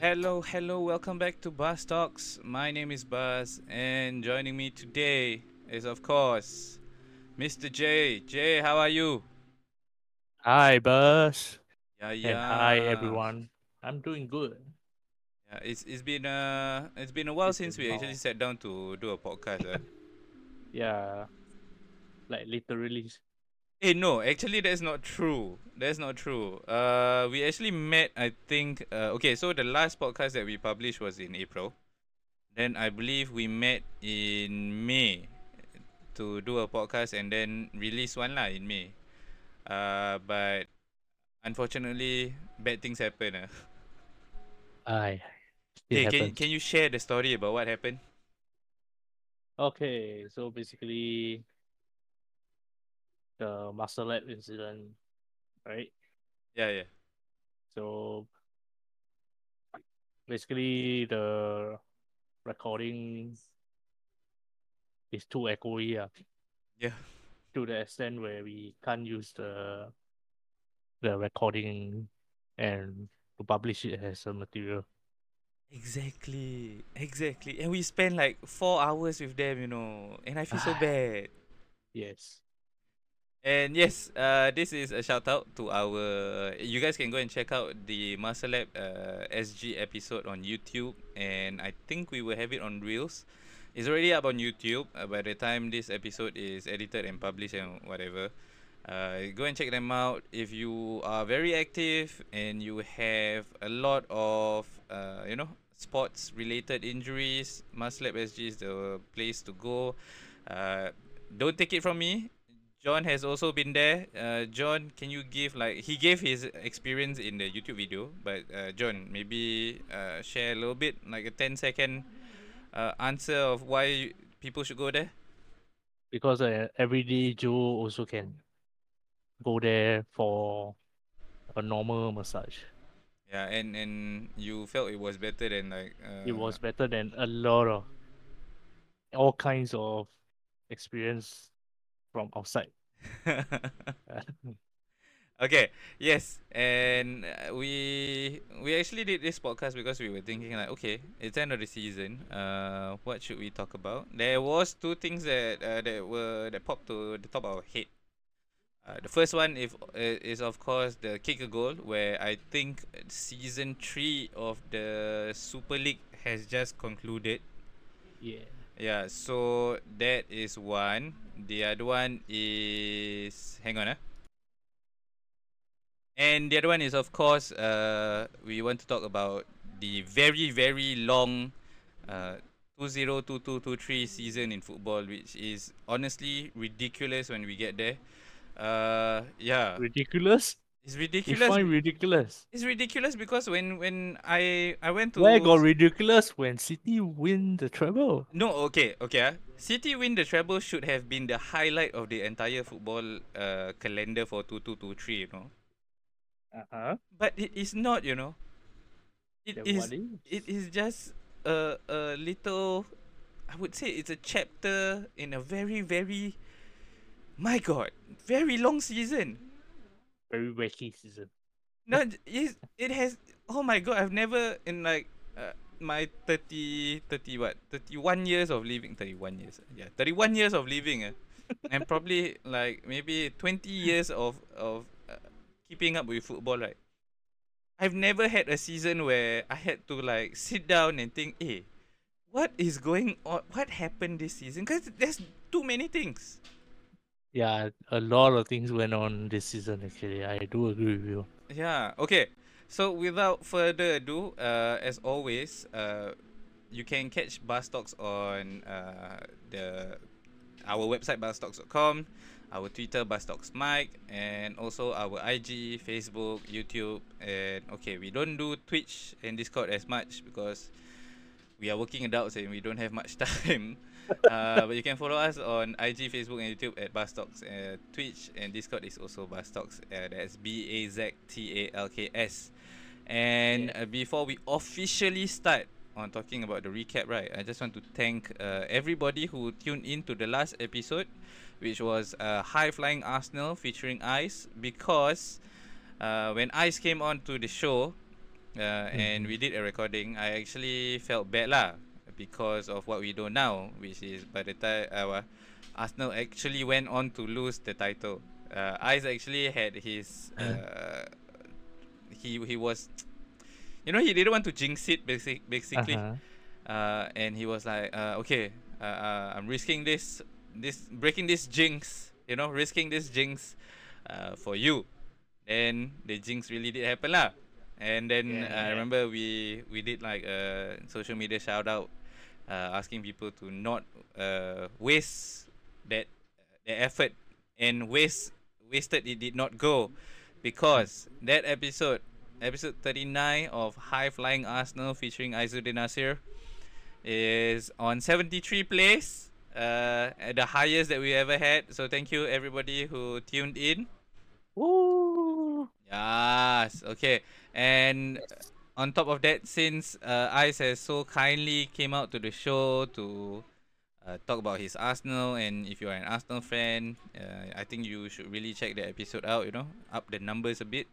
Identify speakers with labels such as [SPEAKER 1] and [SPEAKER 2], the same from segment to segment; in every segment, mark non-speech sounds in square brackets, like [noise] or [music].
[SPEAKER 1] Hello, hello, welcome back to Baz Talks. My name is Baz, and joining me today is, of course, Mr. J. J, how are you?
[SPEAKER 2] Hi, Baz.
[SPEAKER 1] Yeah,
[SPEAKER 2] And
[SPEAKER 1] yeah.
[SPEAKER 2] hi, everyone. I'm doing good.
[SPEAKER 1] Yeah, it's it's been uh it's been a while
[SPEAKER 2] It's
[SPEAKER 1] since we
[SPEAKER 2] a
[SPEAKER 1] actually sat down to do a podcast. Uh.
[SPEAKER 2] Yeah, like literally.
[SPEAKER 1] Eh, no, actually that's not true. That's not true. Uh, we actually met. I think. Uh, okay, so the last podcast that we published was in April. Then I believe we met in May to do a podcast and then release one lah in May. Uh, but unfortunately, bad things happen. Uh.
[SPEAKER 2] I.
[SPEAKER 1] Hey, can can you share the story about what happened?
[SPEAKER 2] Okay, so basically, the Master Lab incident, right?
[SPEAKER 1] Yeah, yeah.
[SPEAKER 2] So basically, the recording is too echoey, yeah,
[SPEAKER 1] Yeah.
[SPEAKER 2] to the extent where we can't use the the recording and to publish it as a material.
[SPEAKER 1] Exactly, exactly. And we spent like four hours with them, you know, and I feel so [sighs] bad.
[SPEAKER 2] Yes.
[SPEAKER 1] And yes, uh, this is a shout out to our. You guys can go and check out the Master Lab uh, SG episode on YouTube, and I think we will have it on Reels. It's already up on YouTube uh, by the time this episode is edited and published and whatever. Uh, go and check them out if you are very active and you have a lot of uh, you know sports related injuries. Master Lab SG is the place to go. Uh, don't take it from me. John has also been there. Uh, John, can you give like he gave his experience in the YouTube video, but uh, John, maybe uh, share a little bit, like a 10 second uh, answer of why people should go there.
[SPEAKER 2] because uh, everyday Joe also can go there for a normal massage.
[SPEAKER 1] Yeah, and and you felt it was better than like uh,
[SPEAKER 2] It was better than a lot of all kinds of experience from outside. [laughs]
[SPEAKER 1] okay yes and uh, we we actually did this podcast because we were thinking like okay it's end of the season uh what should we talk about there was two things that uh, that were that popped to the top of our head uh, the first one if uh, is of course the kick a goal where i think season 3 of the super league has just concluded
[SPEAKER 2] yeah.
[SPEAKER 1] Yeah so that is one the other one is hang on ah and the other one is, of course, uh, we want to talk about the very, very long uh, 2022-23 season in football, which is honestly ridiculous when we get there. Uh, yeah,
[SPEAKER 2] Ridiculous?
[SPEAKER 1] It's
[SPEAKER 2] You
[SPEAKER 1] ridiculous.
[SPEAKER 2] find ridiculous?
[SPEAKER 1] It's ridiculous because when when I I went to
[SPEAKER 2] Where got ridiculous when City win the treble?
[SPEAKER 1] No, okay, okay. ah. City win the treble should have been the highlight of the entire football uh, calendar for 2223, you know.
[SPEAKER 2] Uh-huh.
[SPEAKER 1] But it is not, you know. It is
[SPEAKER 2] is?
[SPEAKER 1] it is just a a little I would say it's a chapter in a very very my god, very long season.
[SPEAKER 2] Very season.
[SPEAKER 1] No, it, it has oh my god, I've never in like uh, my 30 30 what? 31 years of living 31 years. Yeah, 31 years of living uh, and probably like maybe 20 years of of uh, keeping up with football right. I've never had a season where I had to like sit down and think, "Eh, what is going on? What happened this season?" Cuz there's too many things.
[SPEAKER 2] Yeah, a lot of things went on this season actually. I do agree with you.
[SPEAKER 1] Yeah. Okay. So without further ado, uh, as always, uh, you can catch Baz Talks on uh, the our website baztalks.com, our Twitter Baz Talks Mic, and also our IG, Facebook, YouTube, and okay, we don't do Twitch and Discord as much because we are working adults and we don't have much [laughs] time. Uh, but you can follow us on IG, Facebook, and YouTube at Baztalks. Uh, Twitch and Discord is also Baztalks. Uh, that's B A Z T A L K S. And uh, before we officially start on talking about the recap, right, I just want to thank uh, everybody who tuned in to the last episode. which was uh, High Flying Arsenal featuring Ice because uh, when Ice came on to the show uh, and we did a recording, I actually felt bad lah because of what we do now, which is by the time uh, Arsenal actually went on to lose the title. Uh, Ice actually had his uh, he he was [tsk] you know he didn't want to jinx it basic, basically.
[SPEAKER 2] Uh-huh.
[SPEAKER 1] uh, and he was like uh, okay uh, uh, I'm risking this this breaking this jinx you know risking this jinx uh, for you. Then the jinx really did happen lah. And then
[SPEAKER 2] Yeah,
[SPEAKER 1] uh, I remember we we did like a social media shout out uh, asking people to not uh, waste that the effort and waste wasted it did not go because that episode episode 39 of High Flying Arsenal featuring Aizuddin Nasir is on 73 plays uh at the highest that we ever had so thank you everybody who tuned in
[SPEAKER 2] Woo!
[SPEAKER 1] Yes. Okay. And on top of that, since uh, Ice has so kindly came out to the show to uh, talk about his Arsenal, and if you are an Arsenal fan, uh, I think you should really check the episode out. You know, up the numbers a bit.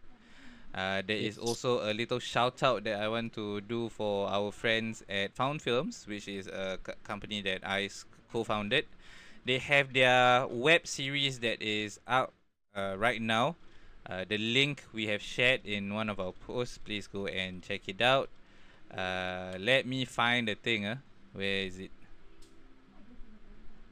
[SPEAKER 1] Uh, there is
[SPEAKER 2] Yes.
[SPEAKER 1] also a little shout out that I want to do for our friends at Found Films, which is a c- company that I s- co-founded. They have their web series that is out uh, right now. Uh, the link we have shared in one of our posts. Please go and check it out. Uh, let me find the thing. Uh. Where is it?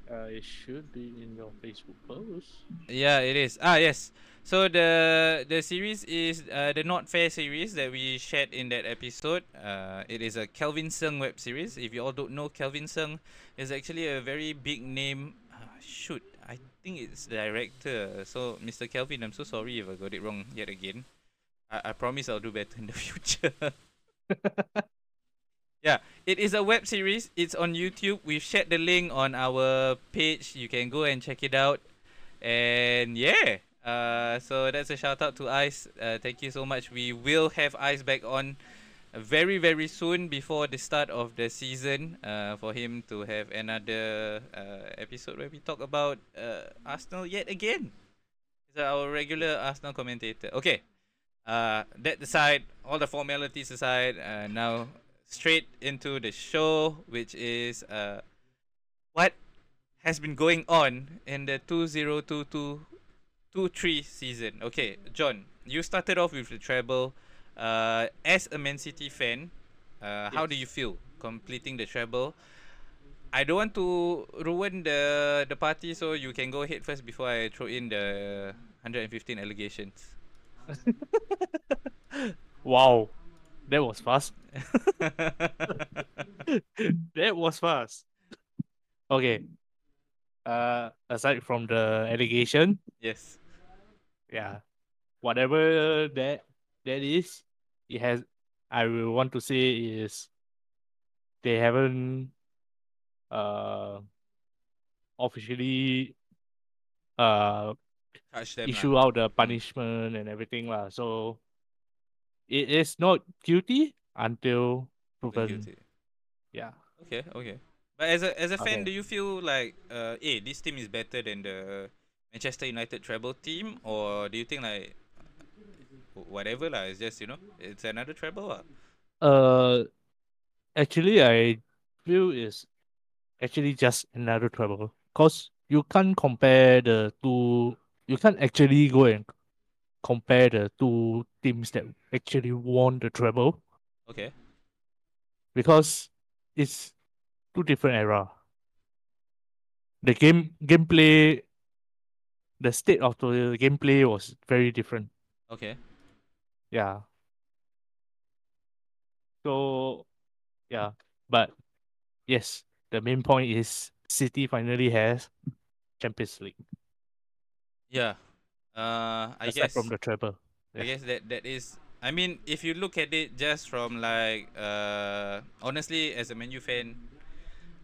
[SPEAKER 2] Uh, it should be in your Facebook post.
[SPEAKER 1] Yeah, it is. Ah, yes. So the the series is uh, the Not Fair series that we shared in that episode. Uh, it is a Kelvin Sung web series. If you all don't know, Kelvin Sung is actually a very big name. Shoot, I think it's director. So Mr. Kelvin, I'm so sorry if I got it wrong yet again. I, I promise I'll do better in the [laughs] future. yeah, it is a web series. It's on YouTube. We've shared the link on our page. You can go and check it out. And yeah, uh, so that's a shout out to Ice. Uh, thank you so much. We will have Ice back on very very soon before the start of the season. Uh, for him to have another uh, episode where we talk about uh, Arsenal yet again. He's our regular Arsenal commentator. Okay. Uh, that aside, all the formalities aside, uh, now straight into the show, which is uh, what has been going on in the 2022 23 season. Okay, John, you started off with the treble. Uh, as a Man City fan, uh, how do you feel completing the treble? I don't want to ruin the the party, so you can go ahead first before I throw in the 115 allegations. [laughs]
[SPEAKER 2] Wow, that was fast. [laughs] that was fast. Okay. Uh, aside from the allegation,
[SPEAKER 1] yes.
[SPEAKER 2] yeah, whatever that that is, it has. I will want to say is they haven't uh officially uh
[SPEAKER 1] them.
[SPEAKER 2] issue out the punishment and everything lah. So it is not guilty until
[SPEAKER 1] Proven guilty.
[SPEAKER 2] Yeah.
[SPEAKER 1] Okay, okay. But as a as a fan,
[SPEAKER 2] Okay.
[SPEAKER 1] do you feel like uh, hey, this team is better than the Manchester United treble team, or do you think like whatever lah? It's just you know, it's another treble lah.
[SPEAKER 2] Uh, actually, I feel is actually just another treble. Cause you can't compare the two. You can't actually go and compare the two teams that actually won the treble
[SPEAKER 1] Okay.
[SPEAKER 2] because it's two different era. The game gameplay, the state of the gameplay was very different.
[SPEAKER 1] Okay.
[SPEAKER 2] Yeah. So, yeah, but yes, the main point is City finally has Champions League
[SPEAKER 1] Yeah. Uh, I
[SPEAKER 2] aside
[SPEAKER 1] guess.
[SPEAKER 2] from the treble.
[SPEAKER 1] I
[SPEAKER 2] Yeah.
[SPEAKER 1] guess that that is. I mean, if you look at it just from like, uh, honestly, as a Man U fan,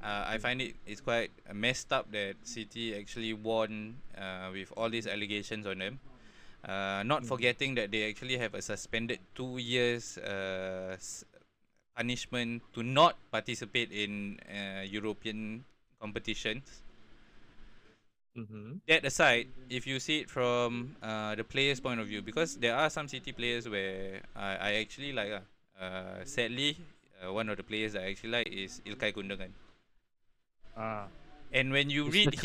[SPEAKER 1] uh, I find it it's quite uh, messed up that City actually won uh, with all these allegations on them. Uh, not
[SPEAKER 2] Mhm.
[SPEAKER 1] forgetting that they actually have a suspended two years uh, punishment to not participate in uh, European competitions.
[SPEAKER 2] Mm-hmm.
[SPEAKER 1] that aside, if you see it from uh, the player's point of view, because there are some City players where I, I actually like. Uh, uh, sadly, uh, one of the players I actually like is Ilkay Gundogan.
[SPEAKER 2] Ah,
[SPEAKER 1] And when you
[SPEAKER 2] Mr.
[SPEAKER 1] read his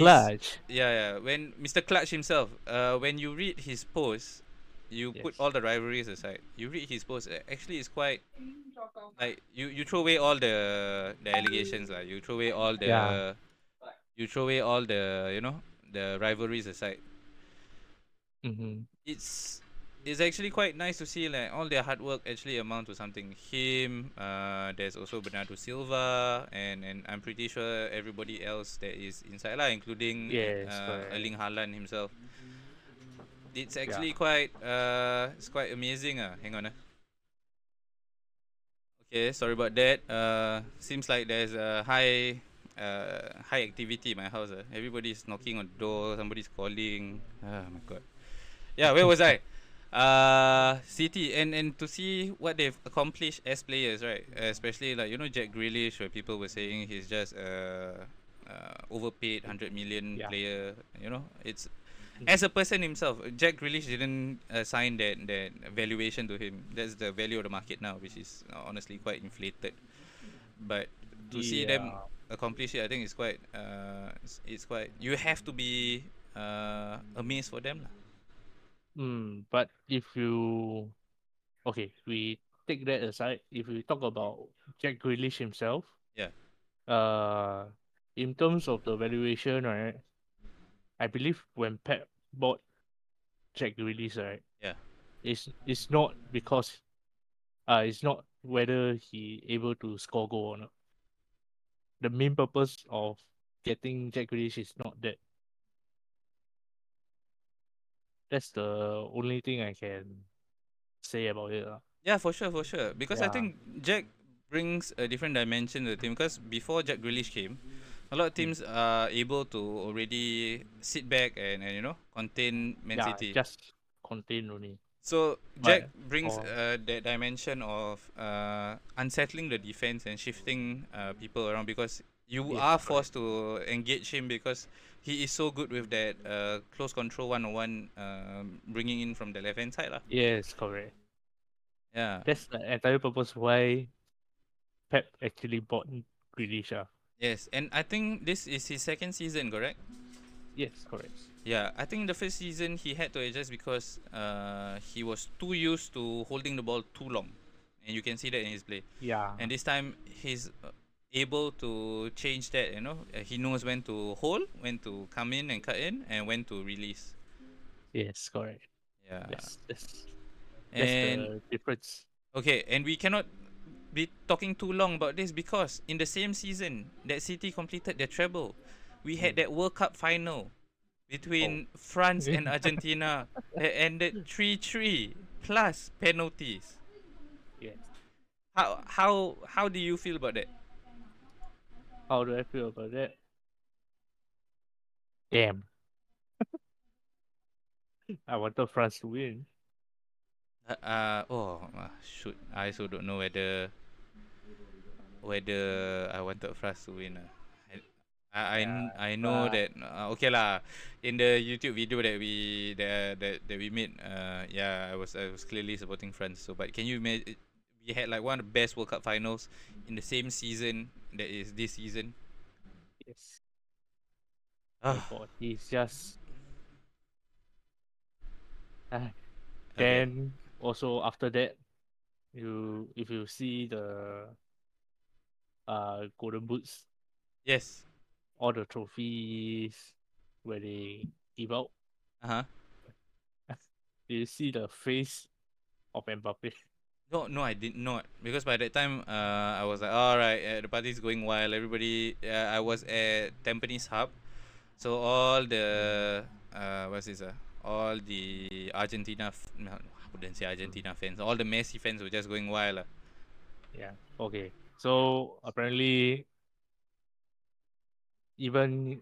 [SPEAKER 1] yeah, yeah, when Mr. Clutch himself, uh, when you read his post, you put all the rivalries aside. You read his post. Actually, it's quite like you you throw away all the the allegations, like you throw away all the
[SPEAKER 2] Yeah.
[SPEAKER 1] you throw away all the you know the rivalries aside.
[SPEAKER 2] Mm-hmm.
[SPEAKER 1] It's it's actually quite nice to see like all their hard work actually amount to something. Him, uh, there's also Bernardo Silva, and and I'm pretty sure everybody else that is inside lah, including
[SPEAKER 2] Yes,
[SPEAKER 1] uh. Erling Haaland himself. It's actually quite uh, it's quite amazing ah. Hang on ah. Okay, sorry about that. Uh, seems like there's a high uh, high activity in my house. Uh. Everybody's knocking on the door. Somebody's calling. Oh my god. Yeah, where was I? Uh, City and and to see what they've accomplished as players, right? Especially like you know Jack Grealish, where people were saying he's just a uh, overpaid hundred million
[SPEAKER 2] Yeah.
[SPEAKER 1] player. You know, it's as a person himself, Jack Grealish didn't assign that that valuation to him. That's the value of the market now, which is uh, honestly quite inflated. But to see them accomplish it, I think it's quite uh, it's, it's quite. You have to be uh, amazed for them, lah.
[SPEAKER 2] Mm, but if you okay, we take that aside. If we talk about Jack Grealish himself,
[SPEAKER 1] Yeah.
[SPEAKER 2] uh, in terms of the valuation, right? I believe when Pep bought Jack Grealish, right?
[SPEAKER 1] Yeah.
[SPEAKER 2] It's it's not because, uh, it's not whether he able to score goal or not. The main purpose of getting Jack Grealish is not that. That's the only thing I can say about it. lah.
[SPEAKER 1] Yeah, for sure, for sure. Because I
[SPEAKER 2] Yeah.
[SPEAKER 1] think Jack brings a different dimension to the team. Because before Jack Grealish came, a lot of
[SPEAKER 2] Hmm.
[SPEAKER 1] teams are able to already sit back and, and you know contain Man
[SPEAKER 2] yeah,
[SPEAKER 1] City.
[SPEAKER 2] just contain only.
[SPEAKER 1] So
[SPEAKER 2] But
[SPEAKER 1] Jack brings
[SPEAKER 2] for-
[SPEAKER 1] uh, that dimension of uh, unsettling the defense and shifting uh, people around because you
[SPEAKER 2] Yes,
[SPEAKER 1] are
[SPEAKER 2] correct.
[SPEAKER 1] forced to engage him because he is so good with that uh, close control one on one, um, bringing in from the left hand side lah.
[SPEAKER 2] Yes, correct.
[SPEAKER 1] Yeah.
[SPEAKER 2] That's the entire purpose why Pep actually bought Grealish. ah.
[SPEAKER 1] Yes, and I think this is his second season, correct?
[SPEAKER 2] Yes, correct.
[SPEAKER 1] Yeah, I think the first season he had to adjust because uh, he was too used to holding the ball too long, and you can see that in his play.
[SPEAKER 2] Yeah.
[SPEAKER 1] And this time he's uh, able to change that. You know, uh, he knows when to hold, when to come in and cut in, and when to release.
[SPEAKER 2] yes, correct.
[SPEAKER 1] Yeah.
[SPEAKER 2] That's that's that's the difference.
[SPEAKER 1] okay, and we cannot be talking too long about this because in the same season that City completed their treble, we had
[SPEAKER 2] Mm.
[SPEAKER 1] that World Cup final between France and [laughs] Argentina that ended 3-3 plus penalties.
[SPEAKER 2] Yes.
[SPEAKER 1] How how how do you feel about that?
[SPEAKER 2] How do I feel about that? Damn. I wanted France to win.
[SPEAKER 1] Uh, uh oh uh, shoot! I also don't know whether whether I wanted France to win. Uh. I I, kn- I know
[SPEAKER 2] but-
[SPEAKER 1] that uh, okay lah. In the YouTube video that we that that, that we made, uh, yeah, I was I was clearly supporting France. So, but can you imagine? We had like one of the best World Cup finals in the same season that is this season.
[SPEAKER 2] Yes. Oh my
[SPEAKER 1] Ah,
[SPEAKER 2] God, he's just. Ah,
[SPEAKER 1] okay.
[SPEAKER 2] Then also after that, you if you see the uh golden boots,
[SPEAKER 1] yes.
[SPEAKER 2] all the trophies where they give out,
[SPEAKER 1] Uh huh. [laughs]
[SPEAKER 2] you see the face of Mbappe.
[SPEAKER 1] No, no, I did not because by that time, uh, I was like, all right, uh, the party's going wild. Everybody, uh, I was at Tampines Hub, so all the uh, what's this? Uh, all the Argentina, f- no, I wouldn't say Argentina fans. All the Messi fans were just going wild. lah.
[SPEAKER 2] Yeah. Okay. So apparently, even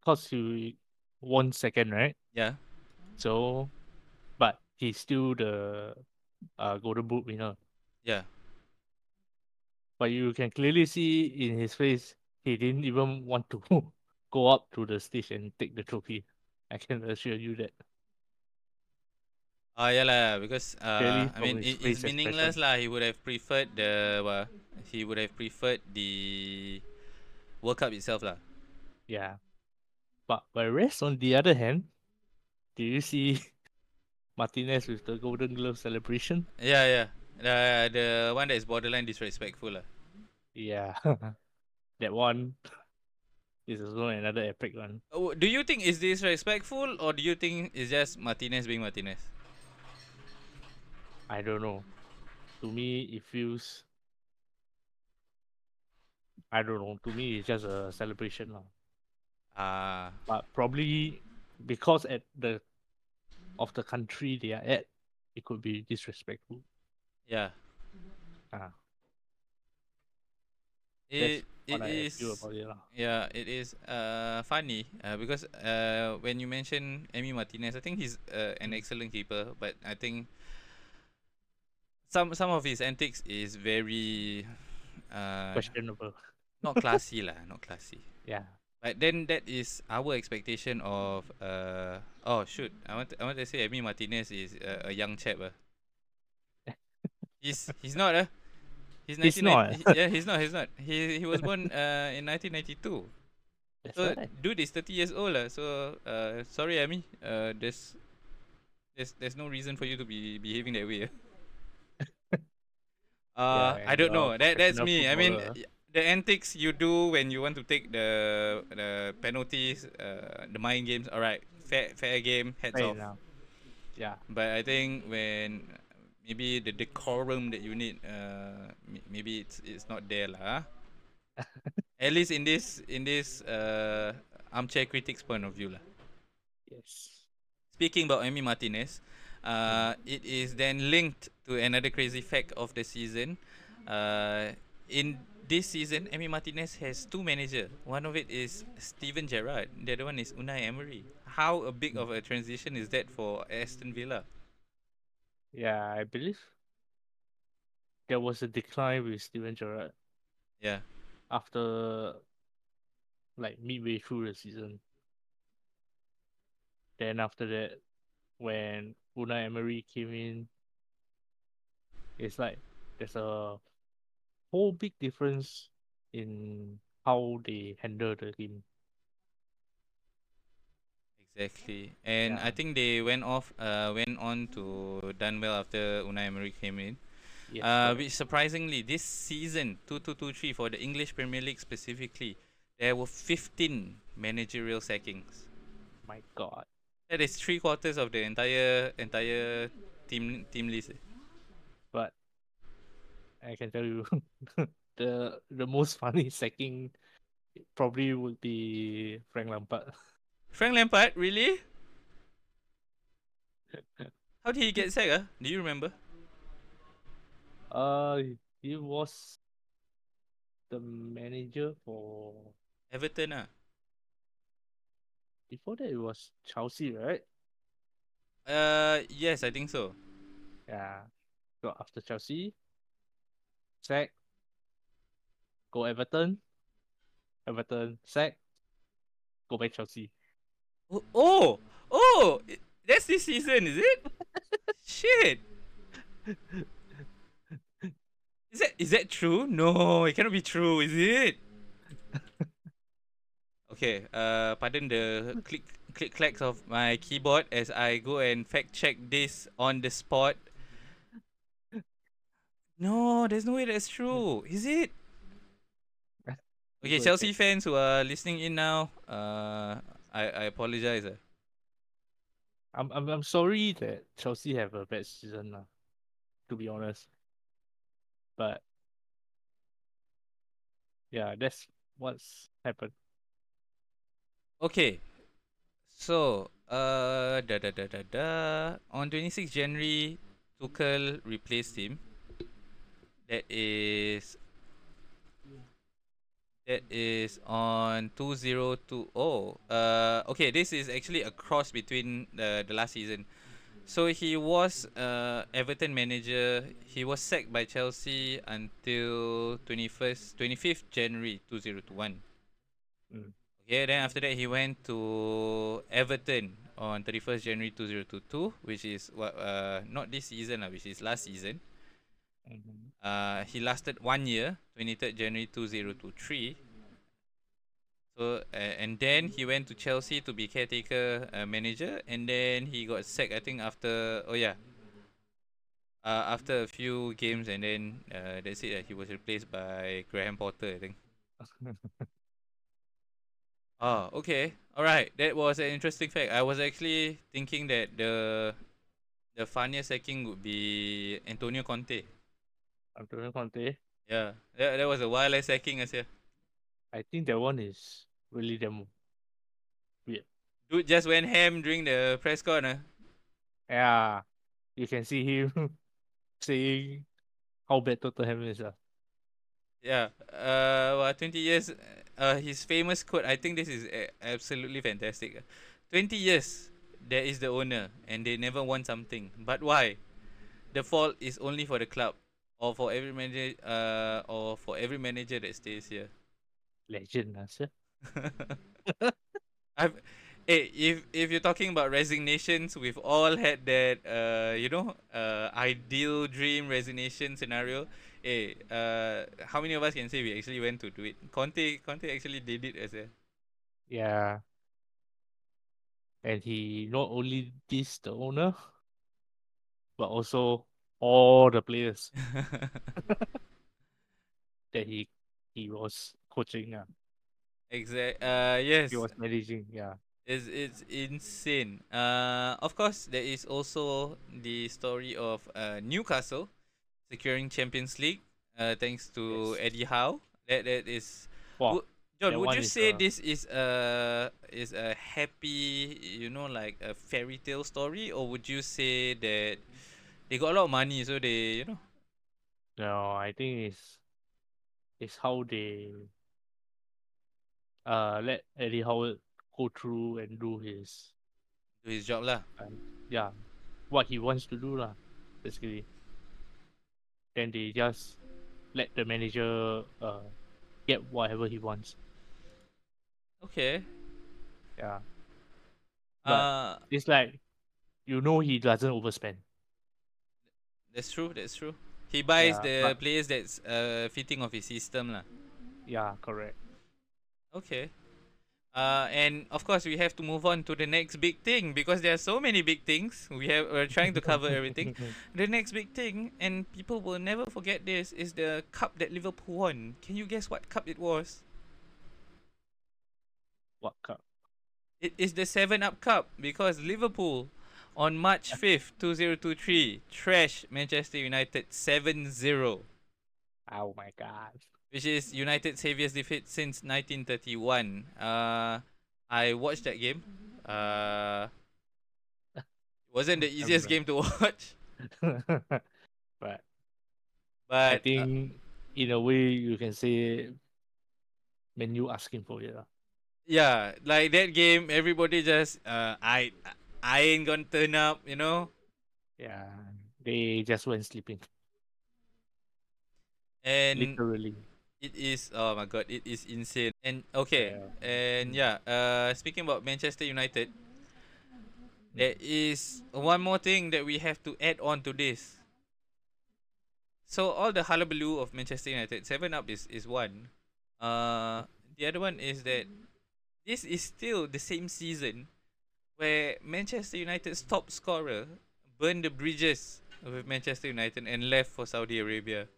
[SPEAKER 2] because he won second, right?
[SPEAKER 1] Yeah.
[SPEAKER 2] So, but he's still the uh golden boot winner.
[SPEAKER 1] Yeah.
[SPEAKER 2] But you can clearly see in his face he didn't even want to [laughs] go up to the stage and take the trophy. I can assure you that.
[SPEAKER 1] Ah, yeah lah, because uh, I mean it, it's meaningless lah. He would have preferred the uh, he would have preferred the World Cup itself lah.
[SPEAKER 2] Yeah. But whereas on the other hand, do you see [laughs] Martinez with the Golden Glove celebration?
[SPEAKER 1] Yeah, yeah. The the one that is borderline disrespectful lah.
[SPEAKER 2] Yeah. [laughs] that one is also another epic one.
[SPEAKER 1] Oh, do you think is disrespectful or do you think it's just Martinez being Martinez?
[SPEAKER 2] I don't know. To me, it feels. I don't know. To me, it's just a celebration, lah.
[SPEAKER 1] Ah,
[SPEAKER 2] But probably because at the of the country they are at, it could be disrespectful.
[SPEAKER 1] yeah.
[SPEAKER 2] Ah,
[SPEAKER 1] It it is
[SPEAKER 2] it,
[SPEAKER 1] yeah, it is uh funny uh, because uh when you mention Emi Martinez, I think he's uh, an excellent keeper, but I think some some of his antics is very uh
[SPEAKER 2] Questionable.
[SPEAKER 1] not classy lah, not classy. [laughs]
[SPEAKER 2] Yeah.
[SPEAKER 1] But then that is our expectation of uh oh shoot I want to, I want to say Emi Martinez is a, a young chap uh. [laughs] He's he's not uh. He's,
[SPEAKER 2] He's not.
[SPEAKER 1] he- yeah, he's not. He's not. He he was born uh in 1992.
[SPEAKER 2] That's
[SPEAKER 1] So
[SPEAKER 2] right.
[SPEAKER 1] dude is 30 years old lah. So uh sorry Emi. Uh there's there's there's no reason for you to be behaving that way. [laughs] uh uh I don't know. That that's me. I mean the antics you do when you want to take the the penalties, uh the mind games, alright. Fair fair game, heads
[SPEAKER 2] Fair
[SPEAKER 1] off.
[SPEAKER 2] enough. Yeah.
[SPEAKER 1] But I think when maybe the decorum that you need, uh, maybe it's it's not there lah. ah. [laughs] At least in this in this uh armchair critics point of view lah.
[SPEAKER 2] Yes.
[SPEAKER 1] Speaking about Emi Martinez, uh, it is then linked to another crazy fact of the season. Uh, in this season, Emi Martinez has two managers. One of it is Steven Gerrard. The other one is Unai Emery. How a big of a transition is that for Aston Villa?
[SPEAKER 2] Yeah, I believe there was a decline with Steven Gerrard
[SPEAKER 1] Yeah.
[SPEAKER 2] after like midway through the season. Then after that, when Unai Emery came in, it's like there's a whole big difference in how they handle the game.
[SPEAKER 1] Exactly, and I think they went off, uh, went on to done well after Unai Emery came in.
[SPEAKER 2] Yes,
[SPEAKER 1] uh, which surprisingly, this season, two two two three for the English Premier League specifically, there were fifteen managerial sackings.
[SPEAKER 2] my God.
[SPEAKER 1] That is three quarters of the entire entire team team list.
[SPEAKER 2] I can tell you, [laughs] the the most [laughs] funny sacking probably would be Frank Lampard.
[SPEAKER 1] Frank Lampard, really? [laughs] How did he get sacked? Uh? Do you remember?
[SPEAKER 2] Uh, he was the manager for
[SPEAKER 1] Everton, ah.
[SPEAKER 2] before that. It was Chelsea, right?
[SPEAKER 1] Uh, yes, I think so.
[SPEAKER 2] Yeah. So after Chelsea, sack. Go Everton. Everton sack. Go back Chelsea.
[SPEAKER 1] Oh, oh, oh! That's this season, is it? [laughs] Shit! Is that is that true? No, it cannot be true, is it? [laughs] okay, uh, pardon the click click clacks of my keyboard as I go and fact check this on the spot. No, there's no way that's true. Is it? [laughs] Okay, Chelsea fans who are listening in now, uh, I I apologize. Uh.
[SPEAKER 2] I'm I'm I'm sorry that Chelsea have a bad season now, to be honest. But yeah, that's what's happened.
[SPEAKER 1] Okay. So, uh, da da da da da. On 26 January, Tuchel replaced him. That is. That is on 2020. Uh, okay, this is actually a cross between the, the last season. So he was uh, Everton manager. He was sacked by Chelsea until 21st, 25th January 2021.
[SPEAKER 2] Mm.
[SPEAKER 1] Okay, then after that he went to Everton on 31st January 2022, which is what uh not this season lah, which is last season.
[SPEAKER 2] Mhm.
[SPEAKER 1] Uh, he lasted one year, 23rd January 2023. So uh, and then he went to Chelsea to be caretaker uh, manager, and then he got sacked. I think after oh yeah, uh, after a few games, and then uh, that's it. Uh, he was replaced by Graham Potter. I think. Oh, [laughs] okay. All right. That was an interesting fact. I was actually thinking that the the funniest sacking would be Antonio Conte.
[SPEAKER 2] Antonio Conte.
[SPEAKER 1] Yeah, that, that was a wild ass sacking as yeah.
[SPEAKER 2] I think that one is really damn
[SPEAKER 1] Dude just went ham during the press con. Uh.
[SPEAKER 2] Yeah, you can see him [laughs] saying how bad Tottenham is. Uh.
[SPEAKER 1] Yeah. Uh, well, 20 years. Uh, his famous quote. I think this is uh, absolutely fantastic. 20 years, there is the owner, and they never won something. But why? The fault is only for the club, or for every manager, uh, or for every manager that stays here.
[SPEAKER 2] Legend, uh, [laughs] sir.
[SPEAKER 1] I've, hey, if if you're talking about resignations, we've all had that, uh, you know, uh, ideal dream resignation scenario. Hey, uh, how many of us can say we actually went to do it? Conte, Conte actually did it as a.
[SPEAKER 2] Yeah. And he not only dissed the owner, but also all the players [laughs] [laughs] that he he was coaching. Uh,
[SPEAKER 1] exact. Uh, yes.
[SPEAKER 2] he was managing. Yeah.
[SPEAKER 1] It's it's insane. Uh, of course, there is also the story of uh, Newcastle securing Champions League. Uh, thanks to
[SPEAKER 2] Yes.
[SPEAKER 1] Eddie Howe. That that is.
[SPEAKER 2] Wow.
[SPEAKER 1] Would- John, would you
[SPEAKER 2] is,
[SPEAKER 1] say
[SPEAKER 2] uh,
[SPEAKER 1] this is a is a happy, you know, like a fairy tale story, or would you say that they got a lot of money, so they, you know,
[SPEAKER 2] No, I think it's it's how they uh let Eddie Howard go through and do his
[SPEAKER 1] do his job lah.
[SPEAKER 2] yeah what he wants to do lah basically. Then they just let the manager uh get whatever he wants.
[SPEAKER 1] Okay.
[SPEAKER 2] Yeah. But-
[SPEAKER 1] Uh,
[SPEAKER 2] It's like you know he doesn't overspend.
[SPEAKER 1] That's true. That's true. He buys
[SPEAKER 2] Yeah,
[SPEAKER 1] the players that's uh fitting of his system lah.
[SPEAKER 2] Yeah, correct.
[SPEAKER 1] Okay. Uh, and of course we have to move on to the next big thing because there are so many big things. We have we're trying to cover everything. [laughs] The next big thing, and people will never forget this, is the cup that Liverpool won. Can you guess what cup it was?
[SPEAKER 2] what cup?
[SPEAKER 1] It is the Seven Up Cup because Liverpool on March fifth, two zero two three, trashed Manchester United 7-0,
[SPEAKER 2] Oh my god.
[SPEAKER 1] which is United's heaviest defeat since nineteen thirty one. Uh, I watched that game. Uh, wasn't the [laughs] easiest game to watch,
[SPEAKER 2] but [laughs]
[SPEAKER 1] but
[SPEAKER 2] I
[SPEAKER 1] uh,
[SPEAKER 2] think in a way you can say Man U asking for it.
[SPEAKER 1] yeah, like that game, everybody just uh, I I ain't gonna turn up, you know.
[SPEAKER 2] Yeah. They just went sleeping.
[SPEAKER 1] And
[SPEAKER 2] Literally.
[SPEAKER 1] it is oh my god, it is insane. And okay,
[SPEAKER 2] Yeah.
[SPEAKER 1] and yeah, uh, speaking about Manchester United, there is one more thing that we have to add on to this. So all the hullabaloo of Manchester United, Seven Up is is one. Uh, the other one is that this is still the same season where Manchester United's top scorer burned the bridges with Manchester United and left for Saudi Arabia.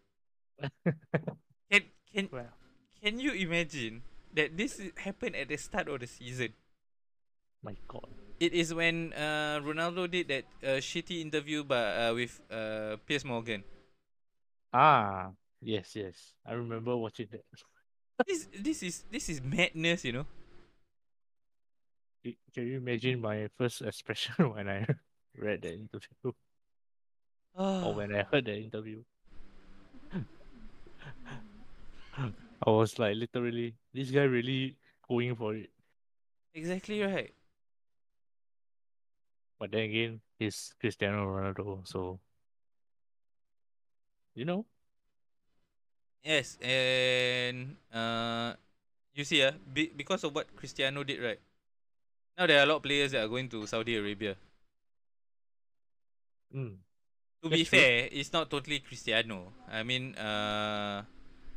[SPEAKER 1] [laughs] Can can
[SPEAKER 2] well,
[SPEAKER 1] can you imagine that this happened at the start of the season?
[SPEAKER 2] my god.
[SPEAKER 1] It is when uh, Ronaldo did that uh, shitty interview by, uh, with uh, Piers Morgan.
[SPEAKER 2] Ah, yes, yes. I remember watching that.
[SPEAKER 1] This this is this is madness, you know.
[SPEAKER 2] Can you imagine my first expression [laughs] when I read the interview or when I heard the interview? I was like, literally, this guy really going for it.
[SPEAKER 1] exactly right.
[SPEAKER 2] But then again, he's Cristiano Ronaldo, so you know,
[SPEAKER 1] Yes, and uh, you see, uh, be, because of what Cristiano did, right? Now there are a lot of players that are going to Saudi Arabia.
[SPEAKER 2] Mm.
[SPEAKER 1] To be fair, it's not totally Cristiano. I mean, uh,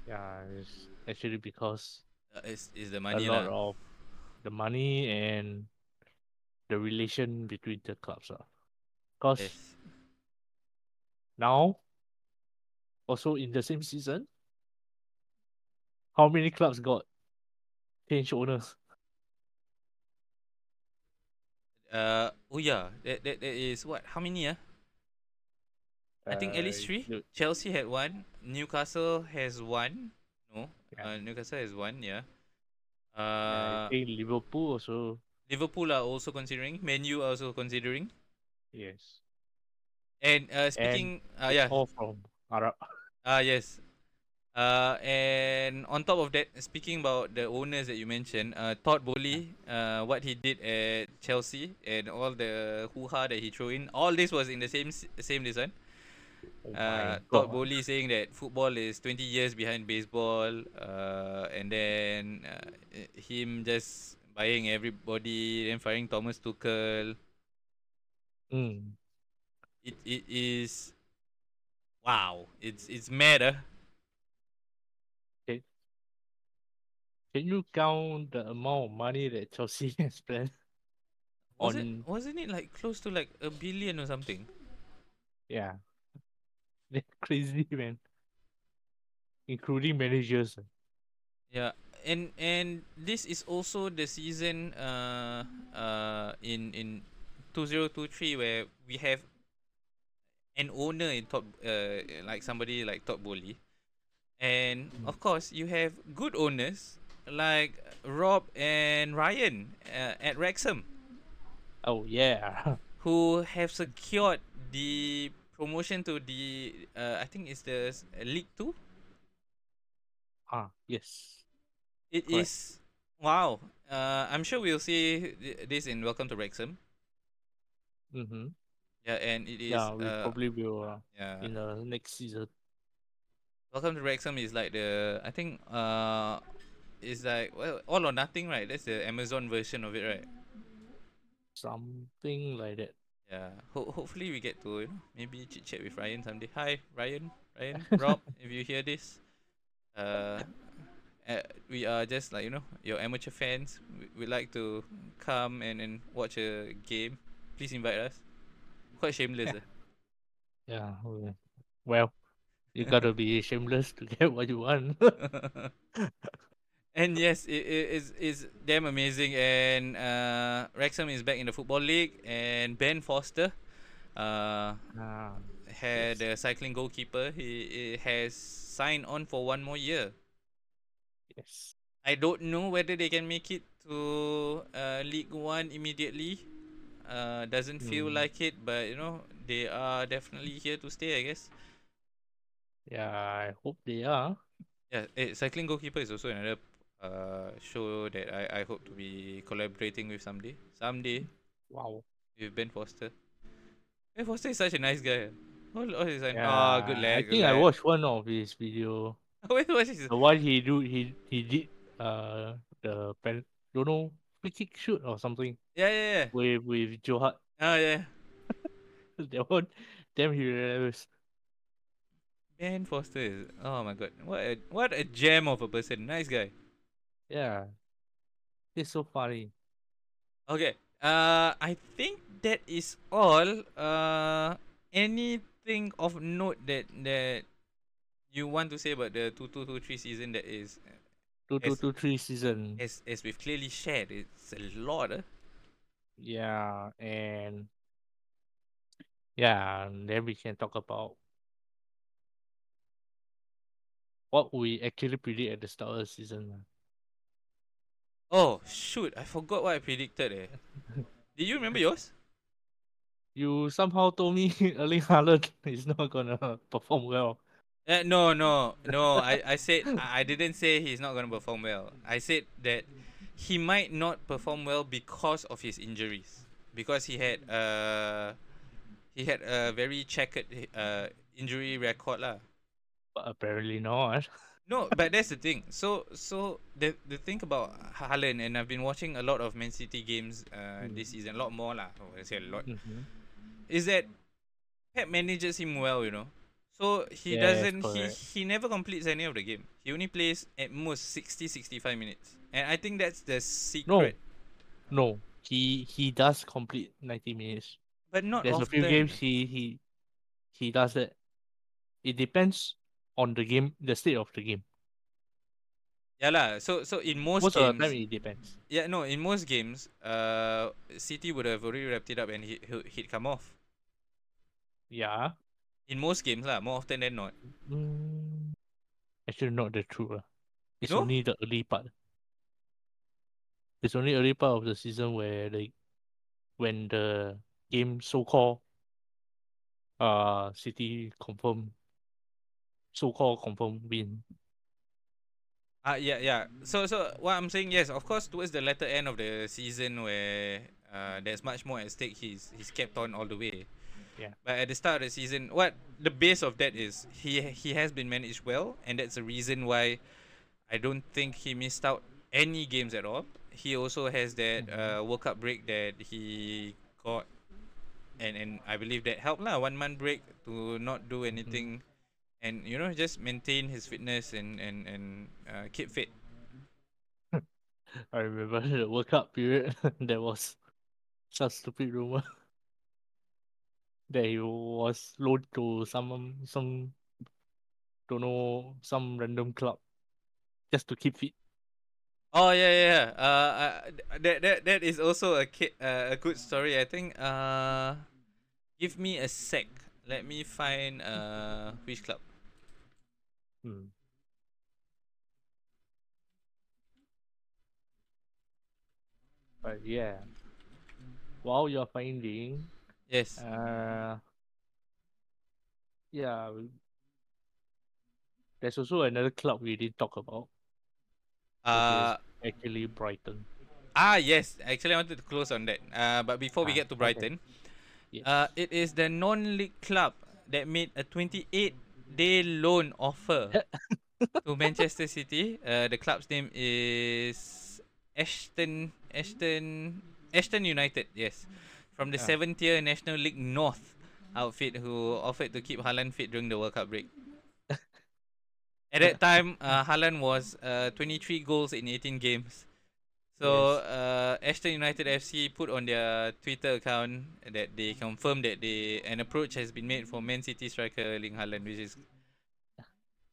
[SPEAKER 2] Yeah, it's actually because
[SPEAKER 1] uh, it's, it's the money
[SPEAKER 2] a lot
[SPEAKER 1] lah.
[SPEAKER 2] of the money and the relation between the clubs. Because
[SPEAKER 1] Yes.
[SPEAKER 2] now, also in the same season, how many clubs got change owners?
[SPEAKER 1] Uh, oh yeah, that, that, that is what? How many? Uh? I think at least
[SPEAKER 2] Uh,
[SPEAKER 1] three. Chelsea had one. Newcastle has one. No,
[SPEAKER 2] Yeah.
[SPEAKER 1] uh, Newcastle has one. Yeah.
[SPEAKER 2] I
[SPEAKER 1] Uh,
[SPEAKER 2] think Liverpool also.
[SPEAKER 1] Liverpool are also considering. Man U are also considering.
[SPEAKER 2] Yes.
[SPEAKER 1] And uh, speaking, uh,
[SPEAKER 2] It's
[SPEAKER 1] yeah,
[SPEAKER 2] All from Arab.
[SPEAKER 1] Ah yes. Uh, and on top of that, speaking about the owners that you mentioned, uh, Todd Boehly, uh, what he did at Chelsea and all the hoo ha that he threw in, all this was in the same same design.
[SPEAKER 2] Oh
[SPEAKER 1] Uh, Todd. Boehly saying that football is 20 years behind baseball, uh, and then uh, him just buying everybody, then firing Thomas Tuchel.
[SPEAKER 2] Mm.
[SPEAKER 1] It it is, wow, it's it's mad. Uh.
[SPEAKER 2] Can you count the amount of money that Chelsea [laughs] has spent?
[SPEAKER 1] Was
[SPEAKER 2] on
[SPEAKER 1] it wasn't it like close to like a billion or something?
[SPEAKER 2] yeah, [laughs] They're crazy man, including managers.
[SPEAKER 1] Yeah, and and this is also the season uh uh in in two zero two three where we have an owner in top uh like somebody like Todd Boehly, and of course you have good owners like Rob and Ryan uh, at Wrexham
[SPEAKER 2] Oh yeah, [laughs]
[SPEAKER 1] who have secured the promotion to the uh, I think it's the League Two.
[SPEAKER 2] ah yes,
[SPEAKER 1] It
[SPEAKER 2] Correct.
[SPEAKER 1] is wow. Uh, I'm sure we'll see this in Welcome to Wrexham.
[SPEAKER 2] mm-hmm.
[SPEAKER 1] Yeah, and it is.
[SPEAKER 2] yeah, we
[SPEAKER 1] uh,
[SPEAKER 2] probably will uh,
[SPEAKER 1] yeah.
[SPEAKER 2] in the next season.
[SPEAKER 1] Welcome to Wrexham is like the I think uh, it's like well all or nothing right. That's the Amazon version of it right.
[SPEAKER 2] Something like that.
[SPEAKER 1] Yeah. Ho- hopefully we get to you know maybe chit chat with Ryan someday. Hi Ryan, Ryan, [laughs] Rob. If you hear this, uh, uh, we are just like you know your amateur fans. We would like to come and and watch a game. Please invite us. Quite shameless. eh. [laughs]
[SPEAKER 2] Yeah, well, well, you gotta be shameless to get what you want. [laughs]
[SPEAKER 1] and yes, it, it is is damn amazing. And uh, Wrexham is back in the football league, and Ben Foster, uh,
[SPEAKER 2] ah,
[SPEAKER 1] had a cycling goalkeeper. He, he has signed on for one more year.
[SPEAKER 2] yes.
[SPEAKER 1] I don't know whether they can make it to uh, League One immediately. Uh, doesn't feel
[SPEAKER 2] Hmm.
[SPEAKER 1] like it, but you know they are definitely here to stay. I guess.
[SPEAKER 2] Yeah, I hope they are.
[SPEAKER 1] Yeah, eh, cycling goalkeeper is also another uh show that I I hope to be collaborating with someday. Someday
[SPEAKER 2] Wow.
[SPEAKER 1] with Ben Foster. Ben Foster is such a nice guy. All, all his
[SPEAKER 2] Yeah,
[SPEAKER 1] oh, good lad.
[SPEAKER 2] I think I
[SPEAKER 1] lad.
[SPEAKER 2] watched one of his video.
[SPEAKER 1] Wait, what is
[SPEAKER 2] The one he do he he did uh the pen don't know free kick shoot or something
[SPEAKER 1] Yeah, yeah, yeah.
[SPEAKER 2] with with Joe Hart.
[SPEAKER 1] Oh, yeah. [laughs]
[SPEAKER 2] that one damn hilarious.
[SPEAKER 1] Ben Foster is. Oh my god, what a what a gem of a person. Nice guy.
[SPEAKER 2] Yeah. It's so funny.
[SPEAKER 1] Okay. Uh, I think that is all. Uh, anything of note that that you want to say about the two two two three season that is
[SPEAKER 2] Two two
[SPEAKER 1] Yes.
[SPEAKER 2] season.
[SPEAKER 1] as as we've clearly shared, it's a lot. Uh.
[SPEAKER 2] Yeah, and yeah, and then we can talk about what we actually predict at the start of the season.
[SPEAKER 1] Oh shoot! I forgot what I predicted. Eh. [laughs] Did you remember yours?
[SPEAKER 2] You somehow told me [laughs] Erling Haaland is not gonna perform well.
[SPEAKER 1] Uh, no, no, no. I, I said I I didn't say he's not gonna perform well. I said that he might not perform well because of his injuries. Because he had uh he had a very checkered uh injury record lah.
[SPEAKER 2] But apparently not. [laughs]
[SPEAKER 1] No, but that's the thing. So so the the thing about Haaland and I've been watching a lot of Man City games uh,
[SPEAKER 2] Mm.
[SPEAKER 1] this season, a lot more lah. Oh, I say a lot.
[SPEAKER 2] Mhm.
[SPEAKER 1] Is that Pep manages him well, you know. So he
[SPEAKER 2] Yes,
[SPEAKER 1] doesn't he he never completes any of the game. He only plays at most 60 65 minutes. And I think that's the secret.
[SPEAKER 2] No, he he does complete ninety minutes.
[SPEAKER 1] But not
[SPEAKER 2] There's
[SPEAKER 1] often.
[SPEAKER 2] a few games he he he does that. It depends on the game, the state of the game.
[SPEAKER 1] Yeah lah. So so in most,
[SPEAKER 2] Most of the
[SPEAKER 1] games,
[SPEAKER 2] time, it depends.
[SPEAKER 1] yeah no, in most games, uh, City would have already wrapped it up and he he- he'd come off.
[SPEAKER 2] Yeah.
[SPEAKER 1] In most games lah, more often than not.
[SPEAKER 2] Mm, actually, not the truth. lah. It's
[SPEAKER 1] No?
[SPEAKER 2] only the early part. It's only early part of the season where like, when the game so called uh City confirm so called confirm win.
[SPEAKER 1] Ah, yeah, yeah. So, so what I'm saying, yes, of course, towards the latter end of the season where uh, there's much more at stake, he's he's kept on all the way.
[SPEAKER 2] Yeah.
[SPEAKER 1] But at the start of the season, what the base of that is he he has been managed well, and that's the reason why I don't think he missed out any games at all. He also has that
[SPEAKER 2] Mhm.
[SPEAKER 1] uh, World Cup break that he got, and and I believe that helped lah. One month break to not do anything, and you know just maintain his fitness and and and uh, keep fit. [laughs]
[SPEAKER 2] I remember [laughs] the World Cup period. [laughs] there was some stupid rumor that he was loaned to some some don't know some random club just to keep fit.
[SPEAKER 1] Oh yeah, yeah. yeah. Uh, uh, that that that is also a ki- uh, a good story. I think. Uh, give me a sec. Let me find uh which club.
[SPEAKER 2] Hmm. But yeah, while you're finding,
[SPEAKER 1] Yes.
[SPEAKER 2] uh, yeah, there's also another club we didn't talk about.
[SPEAKER 1] Uh,
[SPEAKER 2] Actually, Brighton.
[SPEAKER 1] ah yes. Actually, I wanted to close on that. Uh, but before we
[SPEAKER 2] Ah,
[SPEAKER 1] get to
[SPEAKER 2] okay.
[SPEAKER 1] Brighton,
[SPEAKER 2] Yes.
[SPEAKER 1] uh, it is the non-league club that made a 28-day loan offer [laughs] to Manchester City. Uh, the club's name is Ashton Ashton Ashton United. Yes, from the
[SPEAKER 2] Ah.
[SPEAKER 1] seventh tier National League North outfit who offered to keep Haaland fit during the World Cup break. [laughs] At that time, uh, Haaland was uh, 23 goals in 18 games. So
[SPEAKER 2] Yes.
[SPEAKER 1] uh, Ashton United FC put on their Twitter account that they confirmed that they an approach has been made for Man City striker Erling Haaland, which is